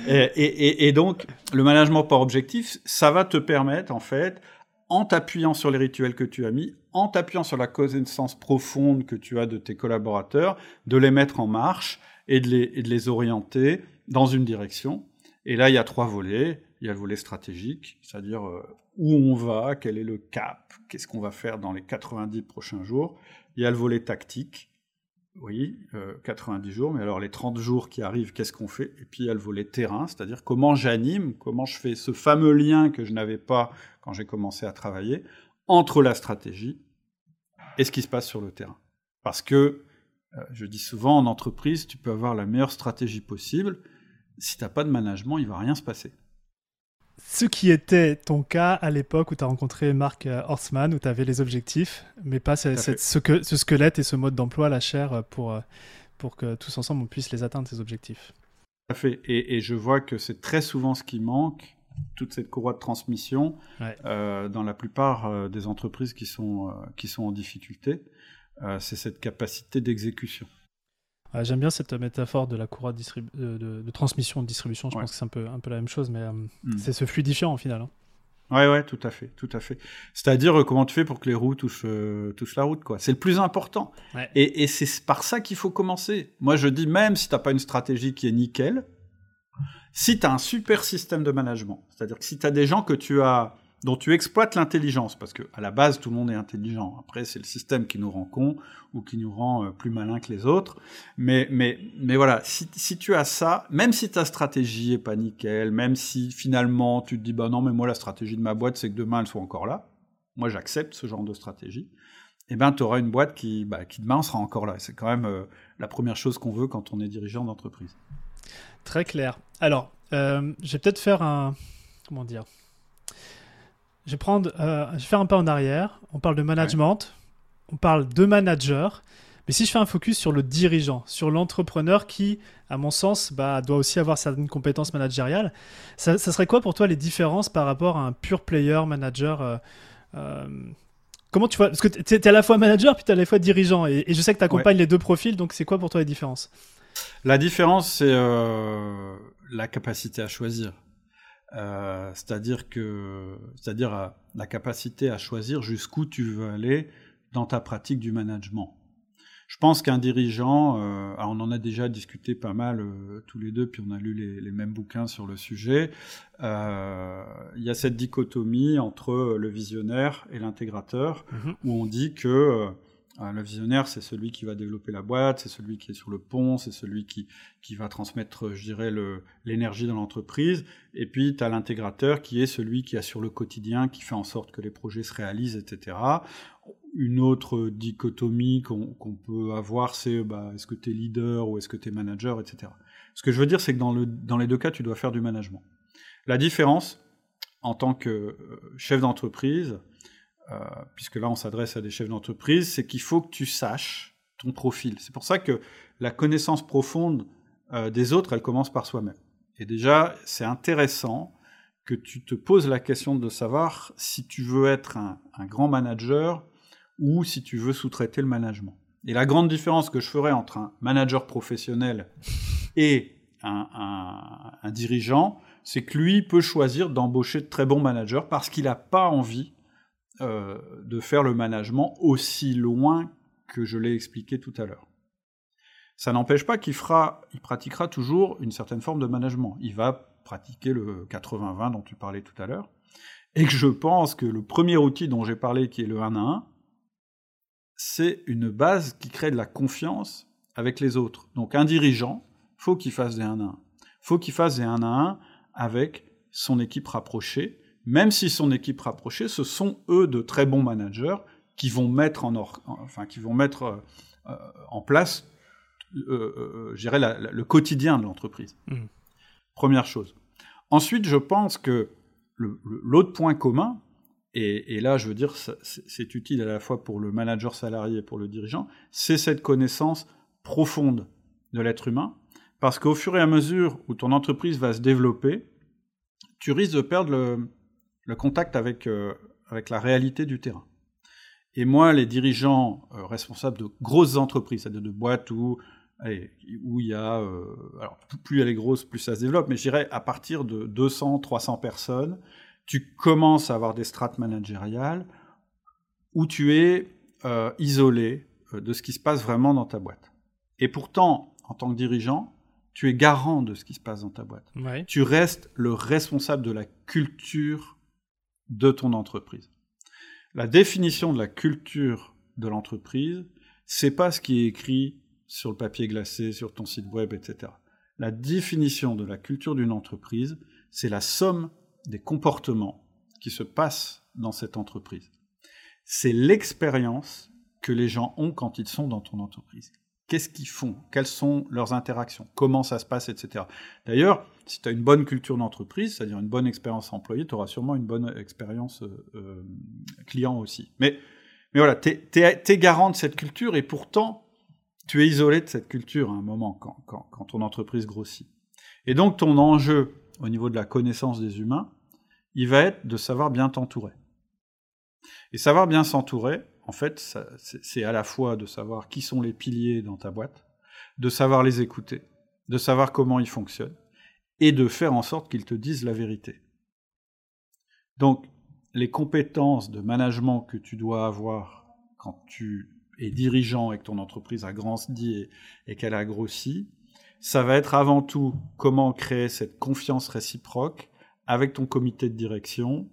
Et, et, et, donc, le management par objectif, ça va te permettre, en fait, en t'appuyant sur les rituels que tu as mis, en t'appuyant sur la connaissance profonde que tu as de tes collaborateurs, de les mettre en marche et de les, et de les orienter dans une direction. Et là, il y a trois volets. Il y a le volet stratégique, c'est-à-dire euh, où on va, quel est le cap, qu'est-ce qu'on va faire dans les 90 prochains jours. Il y a le volet tactique, oui, 90 euh, jours, mais alors les 30 jours qui arrivent, qu'est-ce qu'on fait? Et puis il y a le volet terrain, c'est-à-dire comment j'anime, comment je fais ce fameux lien que je n'avais pas quand j'ai commencé à travailler entre la stratégie et ce qui se passe sur le terrain. Parce que, euh, je dis souvent, en entreprise, tu peux avoir la meilleure stratégie possible, si tu n'as pas de management, il va rien se passer ce qui était ton cas à l'époque où tu as rencontré Marc euh, Horstman, où tu avais les objectifs, mais pas ce, ce, squelette et ce mode d'emploi, la chair, pour, euh, pour que tous ensemble on puisse les atteindre, ces objectifs. Tout à fait. Et, je vois que c'est très souvent ce qui manque, toute cette courroie de transmission, euh, dans la plupart des entreprises qui sont, qui sont en difficulté. c'est cette capacité d'exécution. J'aime bien cette métaphore de la courroie de, de, transmission, de distribution. Je pense que c'est un peu, un peu la même chose, mais euh, hmm. c'est ce fluidifiant au final. Hein. Ouais, ouais, tout à fait, tout à fait. C'est-à-dire euh, comment tu fais pour que les roues touchent, euh, touchent la route, quoi. C'est le plus important. Et, et c'est par ça qu'il faut commencer. Moi, je dis même si tu n'as pas une stratégie qui est nickel, si tu as un super système de management, c'est-à-dire que si tu as des gens que tu as dont tu exploites l'intelligence, parce que à la base tout le monde est intelligent. Après c'est le système qui nous rend cons ou qui nous rend euh, plus malins que les autres. Mais mais mais voilà, si, tu as ça, même si ta stratégie est pas nickel, même si finalement tu te dis bah non mais moi la stratégie de ma boîte c'est que demain elle soit encore là. Moi j'accepte ce genre de stratégie. Eh ben tu auras une boîte qui bah, qui demain sera encore là. C'est quand même euh, la première chose qu'on veut quand on est dirigeant d'entreprise. Très clair. Alors euh, je vais peut-être faire un comment dire je vais, prendre, euh, je vais faire un pas en arrière. On parle de management, on parle de manager. Mais si je fais un focus sur le dirigeant, sur l'entrepreneur qui, à mon sens, bah, doit aussi avoir certaines compétences managériales, ça, serait quoi pour toi les différences par rapport à un pure player manager euh, euh, Comment tu vois Parce que tu es, à la fois manager puis tu es à la fois dirigeant. Et, je sais que tu accompagnes les deux profils, donc c'est quoi pour toi les différences? La différence, c'est la capacité à choisir. Euh, c'est-à-dire que, c'est-à-dire euh, la capacité à choisir jusqu'où tu veux aller dans ta pratique du management. Je pense qu'un dirigeant, euh, on en a déjà discuté pas mal tous les deux, puis on a lu les, mêmes bouquins sur le sujet. il y a cette dichotomie entre le visionnaire et l'intégrateur, mm-hmm. où on dit que le visionnaire, c'est celui qui va développer la boîte, c'est celui qui est sur le pont, c'est celui qui, qui va transmettre, je dirais, l'énergie dans l'entreprise. Et puis, tu as l'intégrateur qui est celui qui assure le quotidien, qui fait en sorte que les projets se réalisent, etc. Une autre dichotomie qu'on peut avoir, c'est bah, est-ce que tu es leader ou est-ce que tu es manager, etc. Ce que je veux dire, c'est que dans, le, dans les deux cas, tu dois faire du management. La différence, en tant que euh, chef d'entreprise, puisque là on s'adresse à des chefs d'entreprise, c'est qu'il faut que tu saches ton profil. C'est pour ça que la connaissance profonde euh, des autres, elle commence par soi-même. Et déjà, c'est intéressant que tu te poses la question de savoir si tu veux être un, grand manager ou si tu veux sous-traiter le management. Et la grande différence que je ferais entre un manager professionnel et un, un dirigeant, c'est que lui peut choisir d'embaucher de très bons managers parce qu'il n'a pas envie euh, de faire le management aussi loin que je l'ai expliqué tout à l'heure. Ça n'empêche pas qu'il fera, il pratiquera toujours une certaine forme de management. Il va pratiquer le 80-20 dont tu parlais tout à l'heure. Et que je pense que le premier outil dont j'ai parlé, qui est le 1 à 1, c'est une base qui crée de la confiance avec les autres. Donc un dirigeant, faut qu'il fasse des 1 à 1. Faut qu'il fasse des 1 à 1 avec son équipe rapprochée, même si son équipe rapprochée, ce sont eux de très bons managers qui vont mettre en, enfin, qui vont mettre euh, euh, en place, euh, le quotidien de l'entreprise. Mmh. Première chose. Ensuite, je pense que l'autre point commun, et, là, je veux dire, c'est utile à la fois pour le manager salarié et pour le dirigeant, c'est cette connaissance profonde de l'être humain, parce qu'au fur et à mesure où ton entreprise va se développer, tu risques de perdre le, le contact avec, euh, avec la réalité du terrain. Et moi, les dirigeants euh, responsables de grosses entreprises, c'est-à-dire de boîtes où, où il y a... Euh, alors, plus elle est grosse, plus ça se développe, mais je dirais à partir de 200, 300 personnes, tu commences à avoir des strates managériales où tu es isolé de ce qui se passe vraiment dans ta boîte. Et pourtant, en tant que dirigeant, tu es garant de ce qui se passe dans ta boîte. Tu restes le responsable de la culture de ton entreprise. La définition de la culture de l'entreprise, c'est pas ce qui est écrit sur le papier glacé, sur ton site web, etc. La définition de la culture d'une entreprise, c'est la somme des comportements qui se passent dans cette entreprise. C'est l'expérience que les gens ont quand ils sont dans ton entreprise qu'est-ce qu'ils font, quelles sont leurs interactions, comment ça se passe, etc. D'ailleurs, si tu as une bonne culture d'entreprise, c'est-à-dire une bonne expérience employée, tu auras sûrement une bonne expérience euh, euh, client aussi. Mais, voilà, tu es, garant de cette culture et pourtant, tu es isolé de cette culture à un moment quand, quand ton entreprise grossit. Et donc, ton enjeu au niveau de la connaissance des humains, il va être de savoir bien t'entourer. Et savoir bien s'entourer, en fait, c'est à la fois de savoir qui sont les piliers dans ta boîte, de savoir les écouter, de savoir comment ils fonctionnent, et de faire en sorte qu'ils te disent la vérité. Donc, les compétences de management que tu dois avoir quand tu es dirigeant et que ton entreprise a grandi et, qu'elle a grossi, ça va être avant tout comment créer cette confiance réciproque avec ton comité de direction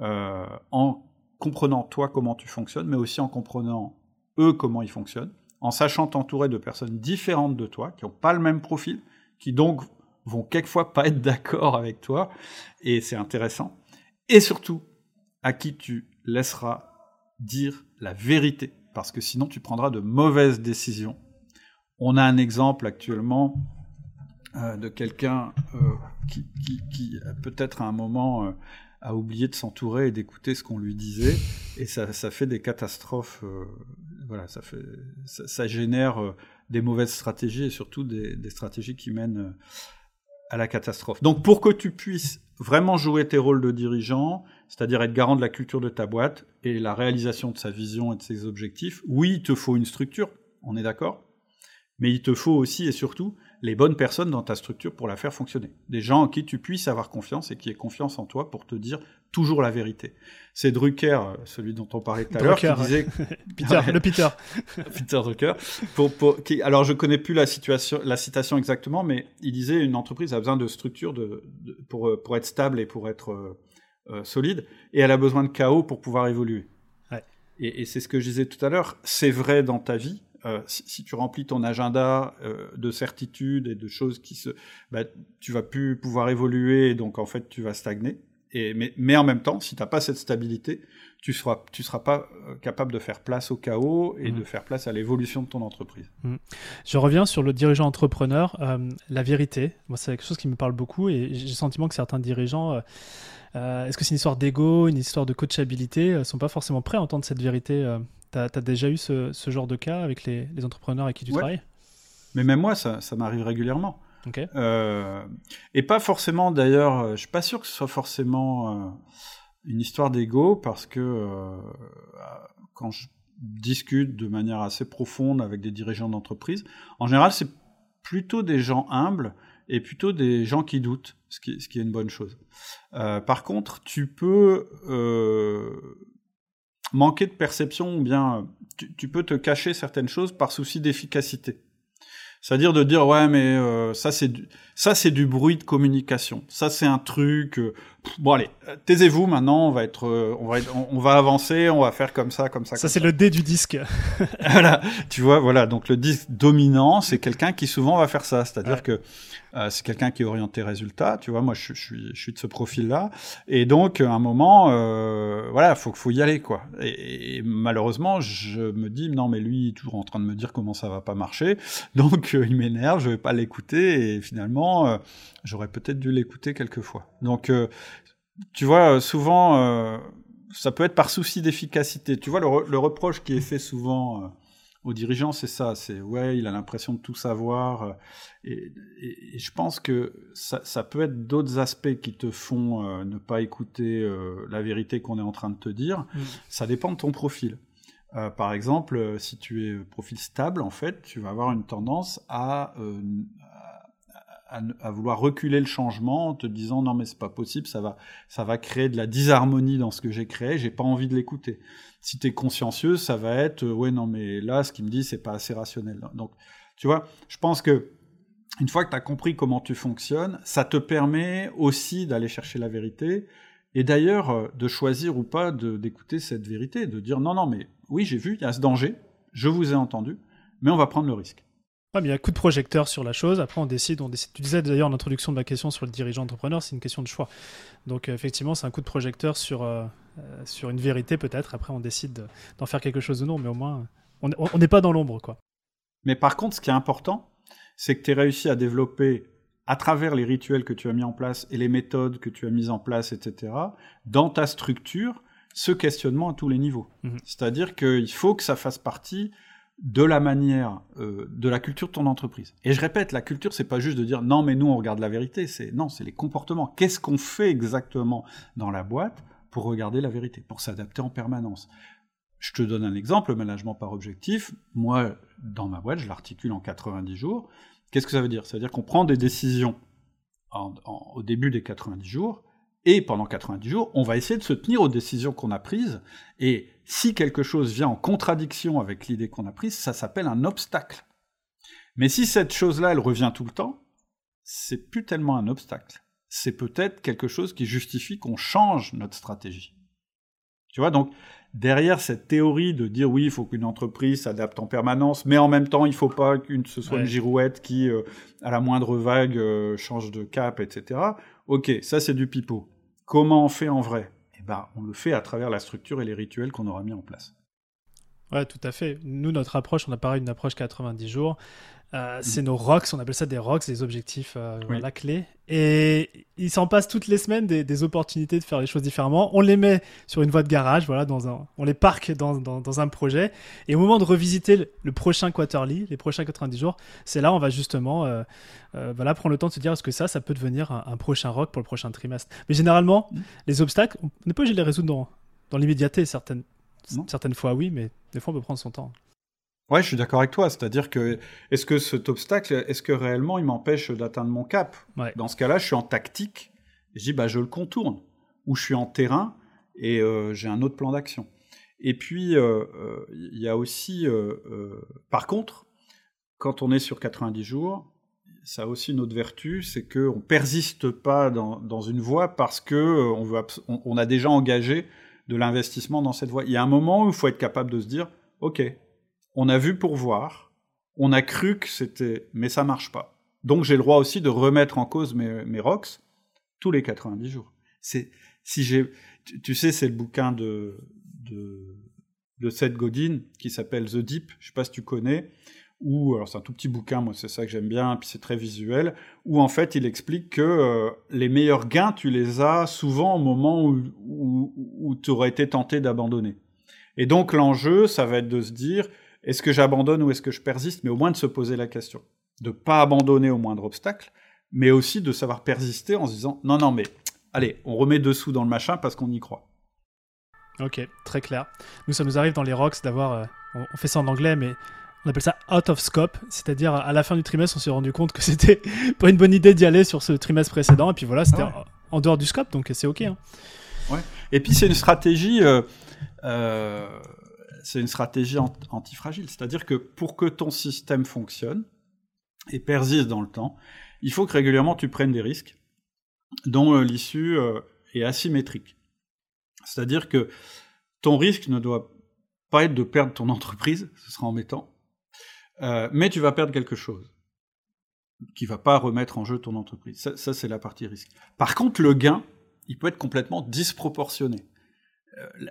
euh, en comprenant toi comment tu fonctionnes, mais aussi en comprenant eux comment ils fonctionnent, en sachant t'entourer de personnes différentes de toi, qui n'ont pas le même profil, qui donc vont quelquefois pas être d'accord avec toi, et c'est intéressant. Et surtout, à qui tu laisseras dire la vérité, parce que sinon tu prendras de mauvaises décisions. On a un exemple actuellement euh, de quelqu'un euh, qui, qui, peut-être à un moment euh, a oublié de s'entourer et d'écouter ce qu'on lui disait, et ça, ça fait des catastrophes. Euh, voilà, ça fait, ça, génère euh, des mauvaises stratégies et surtout des, des, stratégies qui mènent euh, à la catastrophe. Donc, pour que tu puisses vraiment jouer tes rôles de dirigeant, c'est-à-dire être garant de la culture de ta boîte et la réalisation de sa vision et de ses objectifs, oui, il te faut une structure, on est d'accord, mais il te faut aussi et surtout les bonnes personnes dans ta structure pour la faire fonctionner. Des gens en qui tu puisses avoir confiance et qui aient confiance en toi pour te dire toujours la vérité. C'est Drucker, euh, celui dont on parlait tout à l'heure, qui disait... Peter, le Peter. Peter Drucker. Pour, pour, qui, alors je connais plus la, situation, la citation exactement, mais il disait une entreprise a besoin de structure de, pour, euh, pour être stable et pour être euh, solide, et elle a besoin de chaos pour pouvoir évoluer. Ouais. Et, et c'est ce que je disais tout à l'heure, c'est vrai dans ta vie, euh, si, tu remplis ton agenda euh, de certitudes et de choses qui se, bah, tu vas plus pouvoir évoluer, donc en fait tu vas stagner. Et, mais, mais en même temps, si tu n'as pas cette stabilité, tu seras, tu seras pas euh, capable de faire place au chaos et de mmh. faire place à l'évolution de ton entreprise. Mmh. Je reviens sur le dirigeant entrepreneur. la vérité, moi c'est quelque chose qui me parle beaucoup et j'ai le sentiment que certains dirigeants est-ce que c'est une histoire d'ego, une histoire de coachabilité ne sont pas forcément prêts à entendre cette vérité tu as, déjà eu ce, genre de cas avec les, entrepreneurs avec qui tu travailles? Mais même moi, ça, m'arrive régulièrement. Euh, et pas forcément, d'ailleurs, euh, je suis pas sûr que ce soit forcément euh, une histoire d'ego, parce que quand je discute de manière assez profonde avec des dirigeants d'entreprise, en général, c'est plutôt des gens humbles et plutôt des gens qui doutent, ce qui, ce qui est une bonne chose. par contre, tu peux manquer de perception ou bien tu, peux te cacher certaines choses par souci d'efficacité. C'est-à-dire de dire ouais mais euh, ça c'est du ça c'est du bruit de communication. Ça c'est un truc euh, bon allez, taisez-vous maintenant, on va être euh, on va on, va avancer, on va faire comme ça comme ça. Ça c'est le dé du disque. voilà, tu vois voilà, donc le disque dominant, c'est quelqu'un qui souvent va faire ça, c'est-à-dire que euh, c'est quelqu'un qui est orienté résultat, tu vois. Moi, je, suis, je suis de ce profil-là, et donc à un moment, euh, voilà, faut faut y aller, quoi. Et, malheureusement, je me dis non, mais lui, il est toujours en train de me dire comment ça va pas marcher, donc euh, il m'énerve, je vais pas l'écouter, et finalement, euh, j'aurais peut-être dû l'écouter quelques fois. Donc, tu vois, souvent, ça peut être par souci d'efficacité. Tu vois, le, le, reproche qui est fait souvent aux dirigeants, c'est ça. C'est ouais, il a l'impression de tout savoir. Euh, et, je pense que ça, peut être d'autres aspects qui te font euh, ne pas écouter euh, la vérité qu'on est en train de te dire. Mm. Ça dépend de ton profil. par exemple, si tu es profil stable, en fait, tu vas avoir une tendance à, à, vouloir reculer le changement en te disant non mais c'est pas possible, ça va, ça va créer de la disharmonie dans ce que j'ai créé, j'ai pas envie de l'écouter. Si tu es consciencieux, ça va être euh, ouais non mais là ce qu'il me dit c'est pas assez rationnel. Donc tu vois, je pense que une fois que tu as compris comment tu fonctionnes, ça te permet aussi d'aller chercher la vérité et d'ailleurs euh, de choisir ou pas d'écouter cette vérité, de dire non non mais oui j'ai vu, il y a ce danger, je vous ai entendu, mais on va prendre le risque. Ouais, mais il y a un coup de projecteur sur la chose. Après, on décide, on décide. Tu disais d'ailleurs en introduction de ma question sur le dirigeant entrepreneur, c'est une question de choix. Donc, euh, effectivement, c'est un coup de projecteur sur, euh, euh, sur une vérité, peut-être. Après, on décide d'en faire quelque chose ou non, mais au moins, on n'est pas dans l'ombre, quoi. Mais par contre, ce qui est important, c'est que tu aies réussi à développer, à travers les rituels que tu as mis en place et les méthodes que tu as mises en place, etc., dans ta structure, ce questionnement à tous les niveaux. Mhm. C'est-à-dire qu'il faut que ça fasse partie de la manière, euh, de la culture de ton entreprise. Et je répète, la culture, c'est pas juste de dire non, mais nous on regarde la vérité. C'est non, c'est les comportements. Qu'est-ce qu'on fait exactement dans la boîte pour regarder la vérité, pour s'adapter en permanence? Je te donne un exemple, le management par objectif. Moi, dans ma boîte, je l'articule en 90 jours. Qu'est-ce que ça veut dire? Ça veut dire qu'on prend des décisions au début des 90 jours et pendant 90 jours, on va essayer de se tenir aux décisions qu'on a prises. Et si quelque chose vient en contradiction avec l'idée qu'on a prise, ça s'appelle un obstacle. Mais si cette chose-là, elle revient tout le temps, c'est plus tellement un obstacle. C'est peut-être quelque chose qui justifie qu'on change notre stratégie. Tu vois, donc, derrière cette théorie de dire oui, il faut qu'une entreprise s'adapte en permanence, mais en même temps, il ne faut pas que ce soit une girouette qui, euh, à la moindre vague, euh, change de cap, etc. Ok, ça c'est du pipeau. Comment on fait en vrai? Eh ben, on le fait à travers la structure et les rituels qu'on aura mis en place. Ouais, tout à fait. Nous, notre approche, on a pareil une approche 90 jours. Euh, c'est nos rocks, on appelle ça des rocks, des objectifs, euh, la clé. Et il s'en passe toutes les semaines des, opportunités de faire les choses différemment. On les met sur une voie de garage, voilà, dans un, on les parque dans, dans, un projet. Et au moment de revisiter le, prochain quarterly, les prochains 90 jours, c'est là on va justement euh, voilà, prendre le temps de se dire est-ce que ça, ça peut devenir un, prochain rock pour le prochain trimestre? Mais généralement, mm. les obstacles, on n'est pas obligé de les résoudre dans, dans l'immédiateté. Certaines, certaines fois, oui, mais des fois, on peut prendre son temps. Ouais, je suis d'accord avec toi. C'est-à-dire que, est-ce que cet obstacle, est-ce que réellement il m'empêche d'atteindre mon cap? Dans ce cas-là, je suis en tactique. je dis, bah, je le contourne. Ou je suis en terrain et euh, j'ai un autre plan d'action. Et puis, euh, euh, il y a aussi, par contre, quand on est sur 90 jours, ça a aussi une autre vertu, c'est qu'on ne persiste pas dans, une voie parce que on, on a déjà engagé de l'investissement dans cette voie. Il y a un moment où il faut être capable de se dire, OK, on a vu pour voir, on a cru que c'était, mais ça marche pas. Donc j'ai le droit aussi de remettre en cause mes, mes rocks tous les 90 jours. C'est si j'ai, tu, sais, c'est le bouquin de Seth Godin qui s'appelle The Deep. Je sais pas si tu connais. Ou alors c'est un tout petit bouquin, moi c'est ça que j'aime bien, puis c'est très visuel. Où en fait il explique que euh, les meilleurs gains tu les as souvent au moment où, où, où tu aurais été tenté d'abandonner. Et donc l'enjeu, ça va être de se dire, est-ce que j'abandonne ou est-ce que je persiste Mais au moins de se poser la question. De pas abandonner au moindre obstacle, mais aussi de savoir persister en se disant non, non, mais allez, on remet dessous dans le machin parce qu'on y croit. Ok, très clair. Nous, ça nous arrive dans les rocks d'avoir. Euh, on, fait ça en anglais, mais on appelle ça out of scope, c'est-à-dire à la fin du trimestre, on s'est rendu compte que c'était pas une bonne idée d'y aller sur ce trimestre précédent, et puis voilà, c'était ah en, dehors du scope, donc c'est ok. Hein. Ouais. Et puis c'est une stratégie. Euh, euh, c'est une stratégie antifragile. C'est-à-dire que pour que ton système fonctionne et persiste dans le temps, il faut que régulièrement tu prennes des risques dont euh, l'issue euh, est asymétrique. C'est-à-dire que ton risque ne doit pas être de perdre ton entreprise, ce sera embêtant, euh, mais tu vas perdre quelque chose qui va pas remettre en jeu ton entreprise. Ça, ça c'est la partie risque. Par contre, le gain, il peut être complètement disproportionné.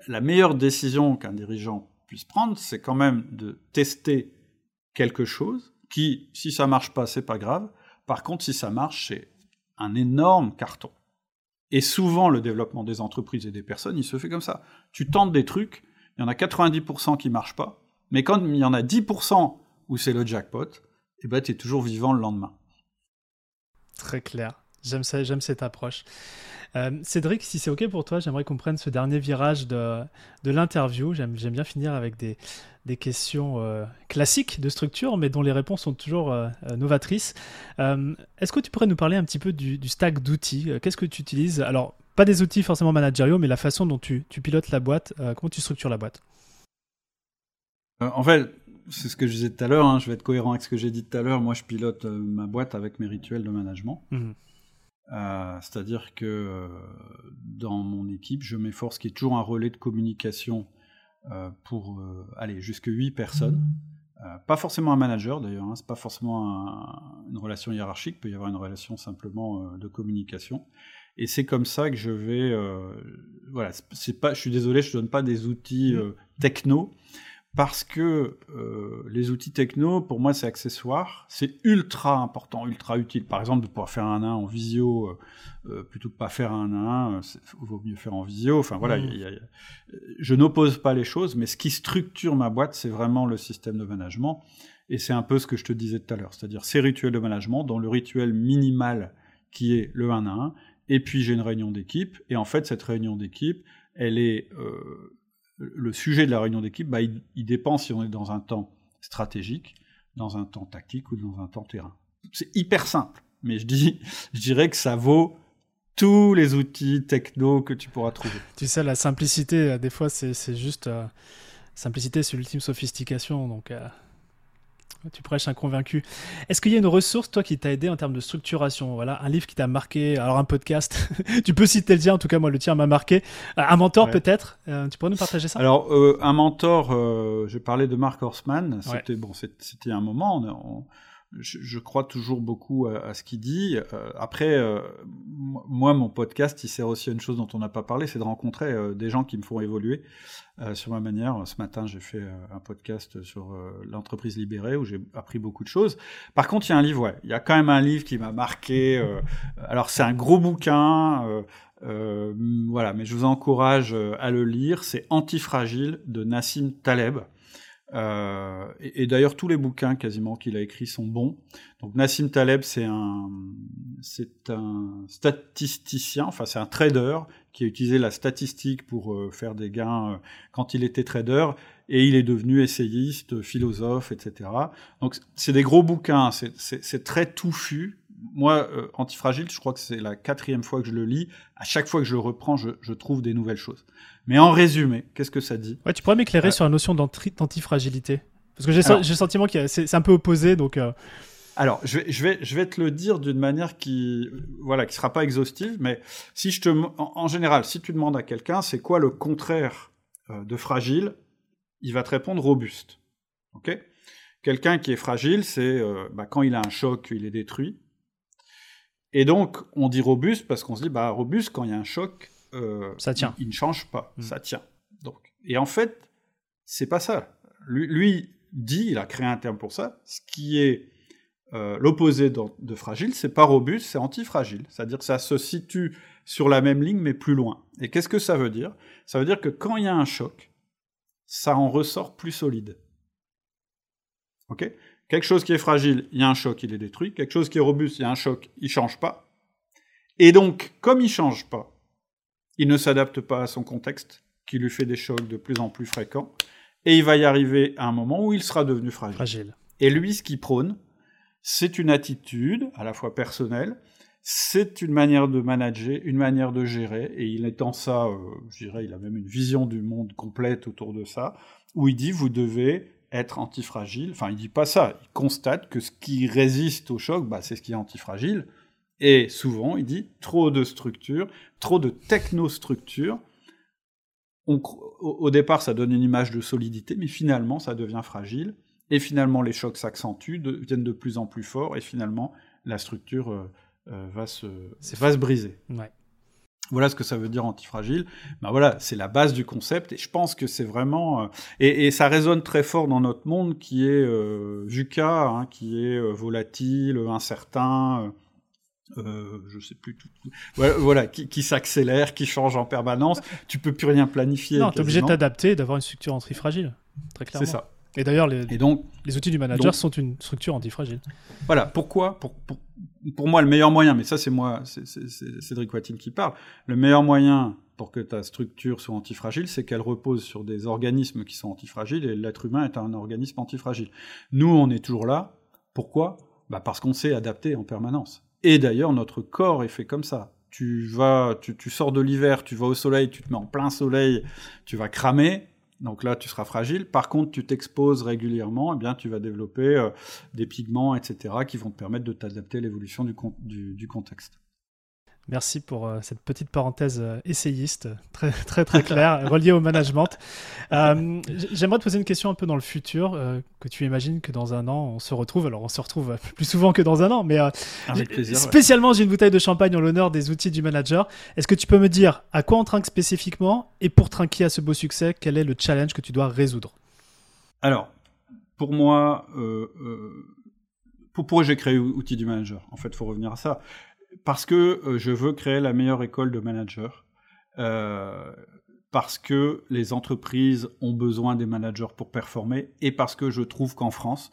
la meilleure décision qu'un dirigeant puisse prendre, c'est quand même de tester quelque chose qui, si ça marche pas, c'est pas grave. Par contre, si ça marche, c'est un énorme carton. Et souvent, le développement des entreprises et des personnes, il se fait comme ça. Tu tentes des trucs, il y en a 90% qui marchent pas, Mais quand il y en a 10% où c'est le jackpot, eh ben, tu es toujours vivant le lendemain. Très clair. J'aime ça, j'aime cette approche. Euh, Cédric, si c'est OK pour toi, j'aimerais qu'on prenne ce dernier virage de, de l'interview. J'aime, bien finir avec des, des questions euh, classiques de structure, mais dont les réponses sont toujours euh, novatrices. est-ce que tu pourrais nous parler un petit peu du, du stack d'outils Qu'est-ce que tu utilises? Alors, pas des outils forcément managériaux, mais la façon dont tu, tu pilotes la boîte, comment tu structures la boîte? En fait, c'est ce que je disais tout à l'heure, hein, je vais être cohérent avec ce que j'ai dit tout à l'heure. Moi, je pilote ma boîte avec mes rituels de management. Mmh. Euh, c'est-à-dire que euh, dans mon équipe, je m'efforce qu'il y ait toujours un relais de communication euh, pour aller jusque 8 personnes. pas forcément un manager d'ailleurs, hein, c'est pas forcément une relation hiérarchique, il peut y avoir une relation simplement de communication. Et c'est comme ça que je vais. voilà, c'est pas. Je suis désolé, je ne donne pas des outils techno, parce que euh, les outils techno, pour moi, c'est accessoire. C'est ultra important, ultra utile. Par exemple, de pouvoir faire un 1 en visio euh, euh, plutôt que pas faire un 1, il vaut mieux faire en visio. Enfin voilà, mmh. je n'oppose pas les choses, mais ce qui structure ma boîte, c'est vraiment le système de management. Et c'est un peu ce que je te disais tout à l'heure, c'est-à-dire ces rituels de management, dont le rituel minimal qui est le 1 à 1, et puis j'ai une réunion d'équipe, et en fait, cette réunion d'équipe, elle est le sujet de la réunion d'équipe, bah, il, dépend si on est dans un temps stratégique, dans un temps tactique ou dans un temps terrain. C'est hyper simple, mais je, dis, je dirais que ça vaut tous les outils techno que tu pourras trouver. Tu sais, la simplicité, euh, des fois, c'est juste... Euh, simplicité, c'est l'ultime sophistication, donc... Euh, tu prêches un convaincu. Est-ce qu'il y a une ressource, toi, qui t'a aidé en termes de structuration? Voilà, un livre qui t'a marqué, alors un podcast, tu peux citer le tien, en tout cas, moi, le tien m'a marqué. Euh, un mentor, peut-être? Euh, Tu pourrais nous partager ça? Alors, euh, un mentor, je parlais de Mark Horstman, c'était bon, c'était un moment, je, crois toujours beaucoup à, ce qu'il dit. après, moi, mon podcast, il sert aussi à une chose dont on n'a pas parlé, c'est de rencontrer des gens qui me font évoluer. Euh, sur ma manière. Ce matin, j'ai fait euh, un podcast sur euh, l'entreprise libérée où j'ai appris beaucoup de choses. Par contre, il y a un livre, ouais, il y a quand même un livre qui m'a marqué. alors, c'est un gros bouquin. voilà, mais je vous encourage à le lire. C'est Antifragile de Nassim Taleb. Euh, et, d'ailleurs, tous les bouquins quasiment qu'il a écrits sont bons. Donc Nassim Taleb, c'est un, c'est un statisticien, enfin c'est un trader qui a utilisé la statistique pour euh, faire des gains euh, quand il était trader, et il est devenu essayiste, philosophe, etc. Donc c'est des gros bouquins, c'est très touffu. Moi, euh, Antifragile, je crois que c'est la quatrième fois que je le lis. À chaque fois que je le reprends, je, je trouve des nouvelles choses. Mais en résumé, qu'est-ce que ça dit? Ouais, Tu pourrais m'éclairer sur la notion d'antifragilité Parce que j'ai le sentiment que c'est un peu opposé, donc... Alors, je vais, je vais, je vais te le dire d'une manière qui, voilà, qui sera pas exhaustive, mais si je te, en, général, si tu demandes à quelqu'un, c'est quoi le contraire euh, de fragile, il va te répondre robuste. Ok? Quelqu'un qui est fragile, c'est euh, bah, quand il a un choc, il est détruit. Et donc, on dit robuste parce qu'on se dit, bah, robuste, quand il y a un choc, euh, ça tient. Il, ne change pas, mm. ça tient. Donc, et en fait, c'est pas ça. Lui, lui, dit, il a créé un terme pour ça, ce qui est euh, l'opposé de, fragile, c'est pas robuste, c'est antifragile. C'est-à-dire que ça se situe sur la même ligne, mais plus loin. Et qu'est-ce que ça veut dire? Ça veut dire que quand il y a un choc, ça en ressort plus solide. Ok? Quelque chose qui est fragile, il y a un choc, il est détruit. Quelque chose qui est robuste, il y a un choc, il change pas. Et donc, comme il change pas, il ne s'adapte pas à son contexte, qui lui fait des chocs de plus en plus fréquents, et il va y arriver à un moment où il sera devenu fragile. fragile. Et lui, ce qu'il prône, c'est une attitude, à la fois personnelle, c'est une manière de manager, une manière de gérer, et il est en ça, euh, je dirais, il a même une vision du monde complète autour de ça, où il dit vous devez être antifragile. Enfin, il dit pas ça, il constate que ce qui résiste au choc, bah, c'est ce qui est antifragile. Et souvent, il dit trop de structures, trop de technostructures. au départ, ça donne une image de solidité, mais finalement, ça devient fragile. Et finalement, les chocs s'accentuent, deviennent de plus en plus forts, et finalement, la structure euh, euh, va, se, va se briser. Voilà ce que ça veut dire antifragile. Ben voilà, c'est la base du concept, et je pense que c'est vraiment... Euh, et, ça résonne très fort dans notre monde qui est VUCA, hein, qui est volatile, incertain... Euh, je sais plus tout, voilà, qui, qui s'accélère, qui change en permanence. Tu peux plus rien planifier. Non, es obligé de t'adapter, d'avoir une structure antifragile, très clairement. C'est ça. Et d'ailleurs, les, donc, les outils du manager sont une structure antifragile. Voilà, pourquoi pour, pour, pour, moi, le meilleur moyen, mais ça c'est moi, c'est Cédric Watine qui parle, le meilleur moyen pour que ta structure soit antifragile, c'est qu'elle repose sur des organismes qui sont antifragiles, et l'être humain est un organisme antifragile. Nous, on est toujours là. Pourquoi? Bah Parce qu'on s'est adapté en permanence. Et d'ailleurs, notre corps est fait comme ça. Tu vas, tu, tu sors de l'hiver, tu vas au soleil, tu te mets en plein soleil, tu vas cramer, donc là, tu seras fragile. Par contre, tu t'exposes régulièrement, eh bien, tu vas développer euh, des pigments, etc., qui vont te permettre de t'adapter à l'évolution du, contexte. Merci pour euh, cette petite parenthèse euh, essayiste, très très très claire, reliée au management. Euh, J'aimerais te poser une question un peu dans le futur, que tu imagines que dans un an on se retrouve. Alors on se retrouve plus souvent que dans un an, mais plaisir, spécialement j'ai une bouteille de champagne en l'honneur des outils du manager. Est-ce que tu peux me dire à quoi on trinque spécifiquement et pour trinquer à ce beau succès, quel est le challenge que tu dois résoudre? Alors, pour moi, pourquoi j'ai créé outils du manager En fait, il faut revenir à ça parce que euh, je veux créer la meilleure école de managers. Euh, parce que les entreprises ont besoin des managers pour performer et parce que je trouve qu'en France,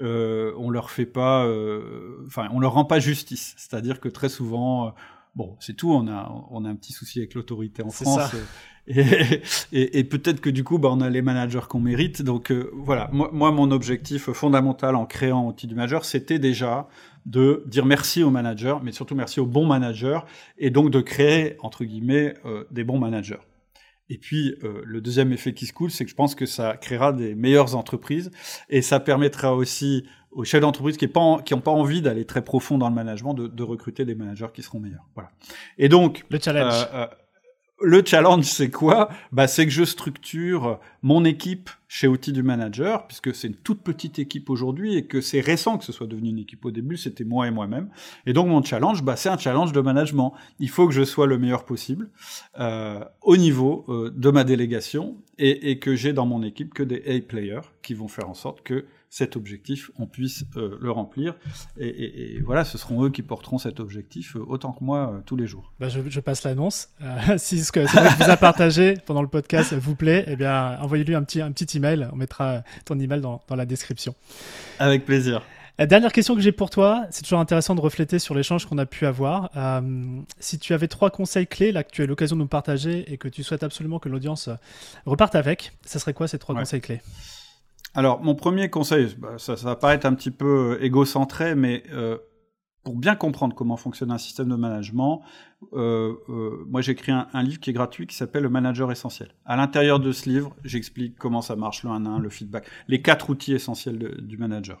euh, on leur fait pas, euh, enfin, on leur rend pas justice. C'est-à-dire que très souvent, bon, c'est tout, on a, on a un petit souci avec l'autorité en France. Et, et, et peut-être que du coup, bah, on a les managers qu'on mérite. Donc voilà, moi, moi, mon objectif fondamental en créant outil du manager, c'était déjà de dire merci aux managers, mais surtout merci aux bons managers, et donc de créer, entre guillemets, euh, des bons managers. Et puis, euh, le deuxième effet qui se coule, c'est que je pense que ça créera des meilleures entreprises, et ça permettra aussi aux chefs d'entreprise qui n'ont pas, pas, envie d'aller très profond dans le management, de, de, recruter des managers qui seront meilleurs. Voilà. Et donc... Le challenge. Euh, le challenge, c'est quoi? Bah, C'est que je structure mon équipe chez Outils du Manager, puisque c'est une toute petite équipe aujourd'hui et que c'est récent que ce soit devenu une équipe. Au début, c'était moi et moi-même. Et donc, mon challenge, bah, c'est un challenge de management. Il faut que je sois le meilleur possible euh, au niveau euh, de ma délégation et, et que j'ai dans mon équipe que des A-players qui vont faire en sorte que cet objectif, on puisse euh, le remplir. Et, voilà, ce seront eux qui porteront cet objectif euh, autant que moi euh, tous les jours. Bah, je, passe l'annonce. si ce que vous a partagé pendant le podcast vous plaît, eh bien, envoyez-lui un petit, un petit email. On mettra ton email dans, dans la description. Avec plaisir. La dernière question que j'ai pour toi, c'est toujours intéressant de refléter sur l'échange qu'on a pu avoir. si tu avais trois conseils clés là que tu as l'occasion de nous partager et que tu souhaites absolument que l'audience reparte avec, ça serait quoi ces trois conseils clés? Alors, mon premier conseil, bah, ça, va paraître un petit peu euh, égocentré, mais euh, pour bien comprendre comment fonctionne un système de management, euh, moi j'ai écrit un, livre qui est gratuit qui s'appelle Le Manager Essentiel. À l'intérieur de ce livre, j'explique comment ça marche le 1 1, le feedback, les quatre outils essentiels du manager.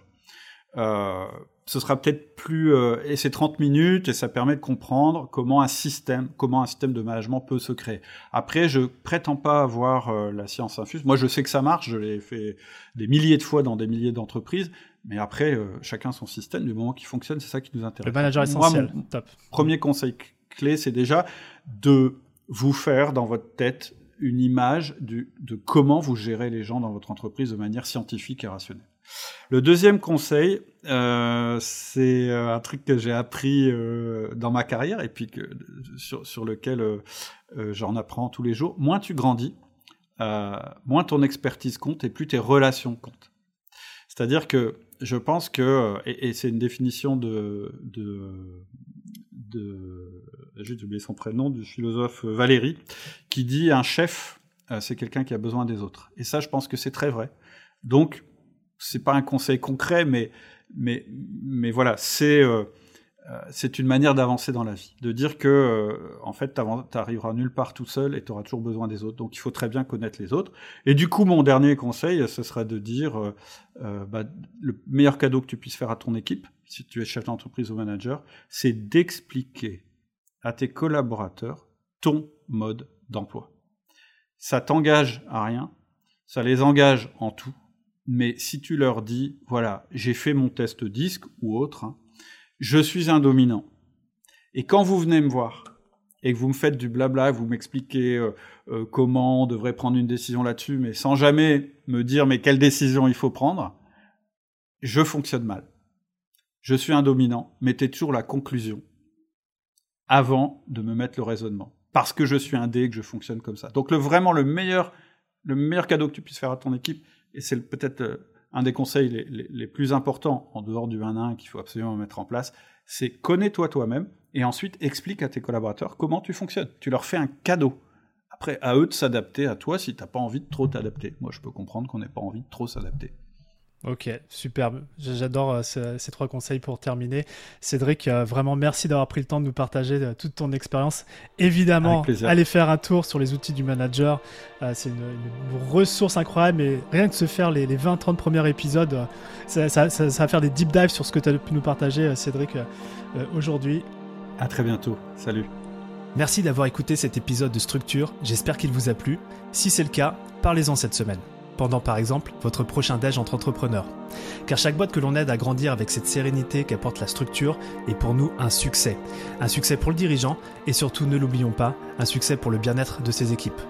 Euh, ce sera peut-être plus euh, et c'est 30 minutes et ça permet de comprendre comment un système comment un système de management peut se créer. Après je prétends pas avoir euh, la science infuse. Moi je sais que ça marche, je l'ai fait des milliers de fois dans des milliers d'entreprises, mais après chacun son système du moment qu'il fonctionne, c'est ça qui nous intéresse. Le manager essentiel. Top. Premier conseil clé, c'est déjà de vous faire dans votre tête une image du, de comment vous gérez les gens dans votre entreprise de manière scientifique et rationnelle. Le deuxième conseil, euh, c'est euh, un truc que j'ai appris euh, dans ma carrière et puis sur, lequel j'en apprends tous les jours. Moins tu grandis, moins ton expertise compte et plus tes relations comptent. C'est-à-dire que je pense que, et, c'est une définition de, de, de j'ai oublié son prénom, du philosophe Valéry, qui dit un chef, c'est quelqu'un qui a besoin des autres. Et ça, je pense que c'est très vrai. Donc, c'est pas un conseil concret, mais mais mais voilà, c'est euh, euh, c'est une manière d'avancer dans la vie, de dire que euh, en fait tu arriveras nulle part tout seul et tu auras toujours besoin des autres. Donc il faut très bien connaître les autres. Et du coup, mon dernier conseil, ce serait de dire bah, le meilleur cadeau que tu puisses faire à ton équipe, si tu es chef d'entreprise ou manager, c'est d'expliquer à tes collaborateurs ton mode d'emploi. Ça t'engage à rien, ça les engage en tout mais si tu leur dis, voilà, j'ai fait mon test disque ou autre, hein, je suis un dominant. Et quand vous venez me voir et que vous me faites du blabla, vous m'expliquez euh, euh, comment on devrait prendre une décision là-dessus, mais sans jamais me dire mais quelle décision il faut prendre, je fonctionne mal. Je suis un dominant. Mettez toujours la conclusion avant de me mettre le raisonnement. Parce que je suis un dé que je fonctionne comme ça. Donc le, vraiment le meilleur, le meilleur cadeau que tu puisses faire à ton équipe, et c'est peut-être euh, un des conseils les, plus importants en dehors du 1 1 qu'il faut absolument mettre en place, c'est connais-toi toi-même et ensuite explique à tes collaborateurs comment tu fonctionnes. Tu leur fais un cadeau. Après, à eux de s'adapter à toi si tu n'as pas envie de trop t'adapter. Moi, je peux comprendre qu'on n'ait pas envie de trop s'adapter. Ok, superbe. J'adore euh, ces, trois conseils pour terminer. Cédric, euh, vraiment merci d'avoir pris le temps de nous partager euh, toute ton expérience. Évidemment, allez faire un tour sur les outils du manager. C'est une, ressource incroyable, mais rien que se faire les, 20-30 premiers épisodes, ça, ça, va faire des deep dives sur ce que tu as pu nous partager, Cédric, aujourd'hui. À très bientôt. Salut. Merci d'avoir écouté cet épisode de Structure. J'espère qu'il vous a plu. Si c'est le cas, parlez-en cette semaine pendant par exemple votre prochain déj entre entrepreneurs. Car chaque boîte que l'on aide à grandir avec cette sérénité qu'apporte la structure est pour nous un succès. Un succès pour le dirigeant et surtout, ne l'oublions pas, un succès pour le bien-être de ses équipes.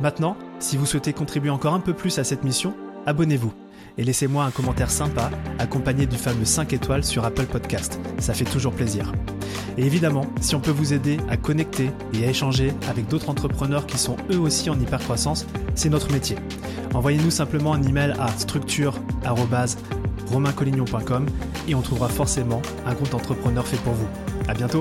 Maintenant, si vous souhaitez contribuer encore un peu plus à cette mission, abonnez-vous et laissez-moi un commentaire sympa accompagné du fameux 5 étoiles sur Apple Podcast. Ça fait toujours plaisir. Et évidemment, si on peut vous aider à connecter et à échanger avec d'autres entrepreneurs qui sont eux aussi en hypercroissance, c'est notre métier. Envoyez-nous simplement un email à structure@romaincollignon.com et on trouvera forcément un compte entrepreneur fait pour vous. À bientôt.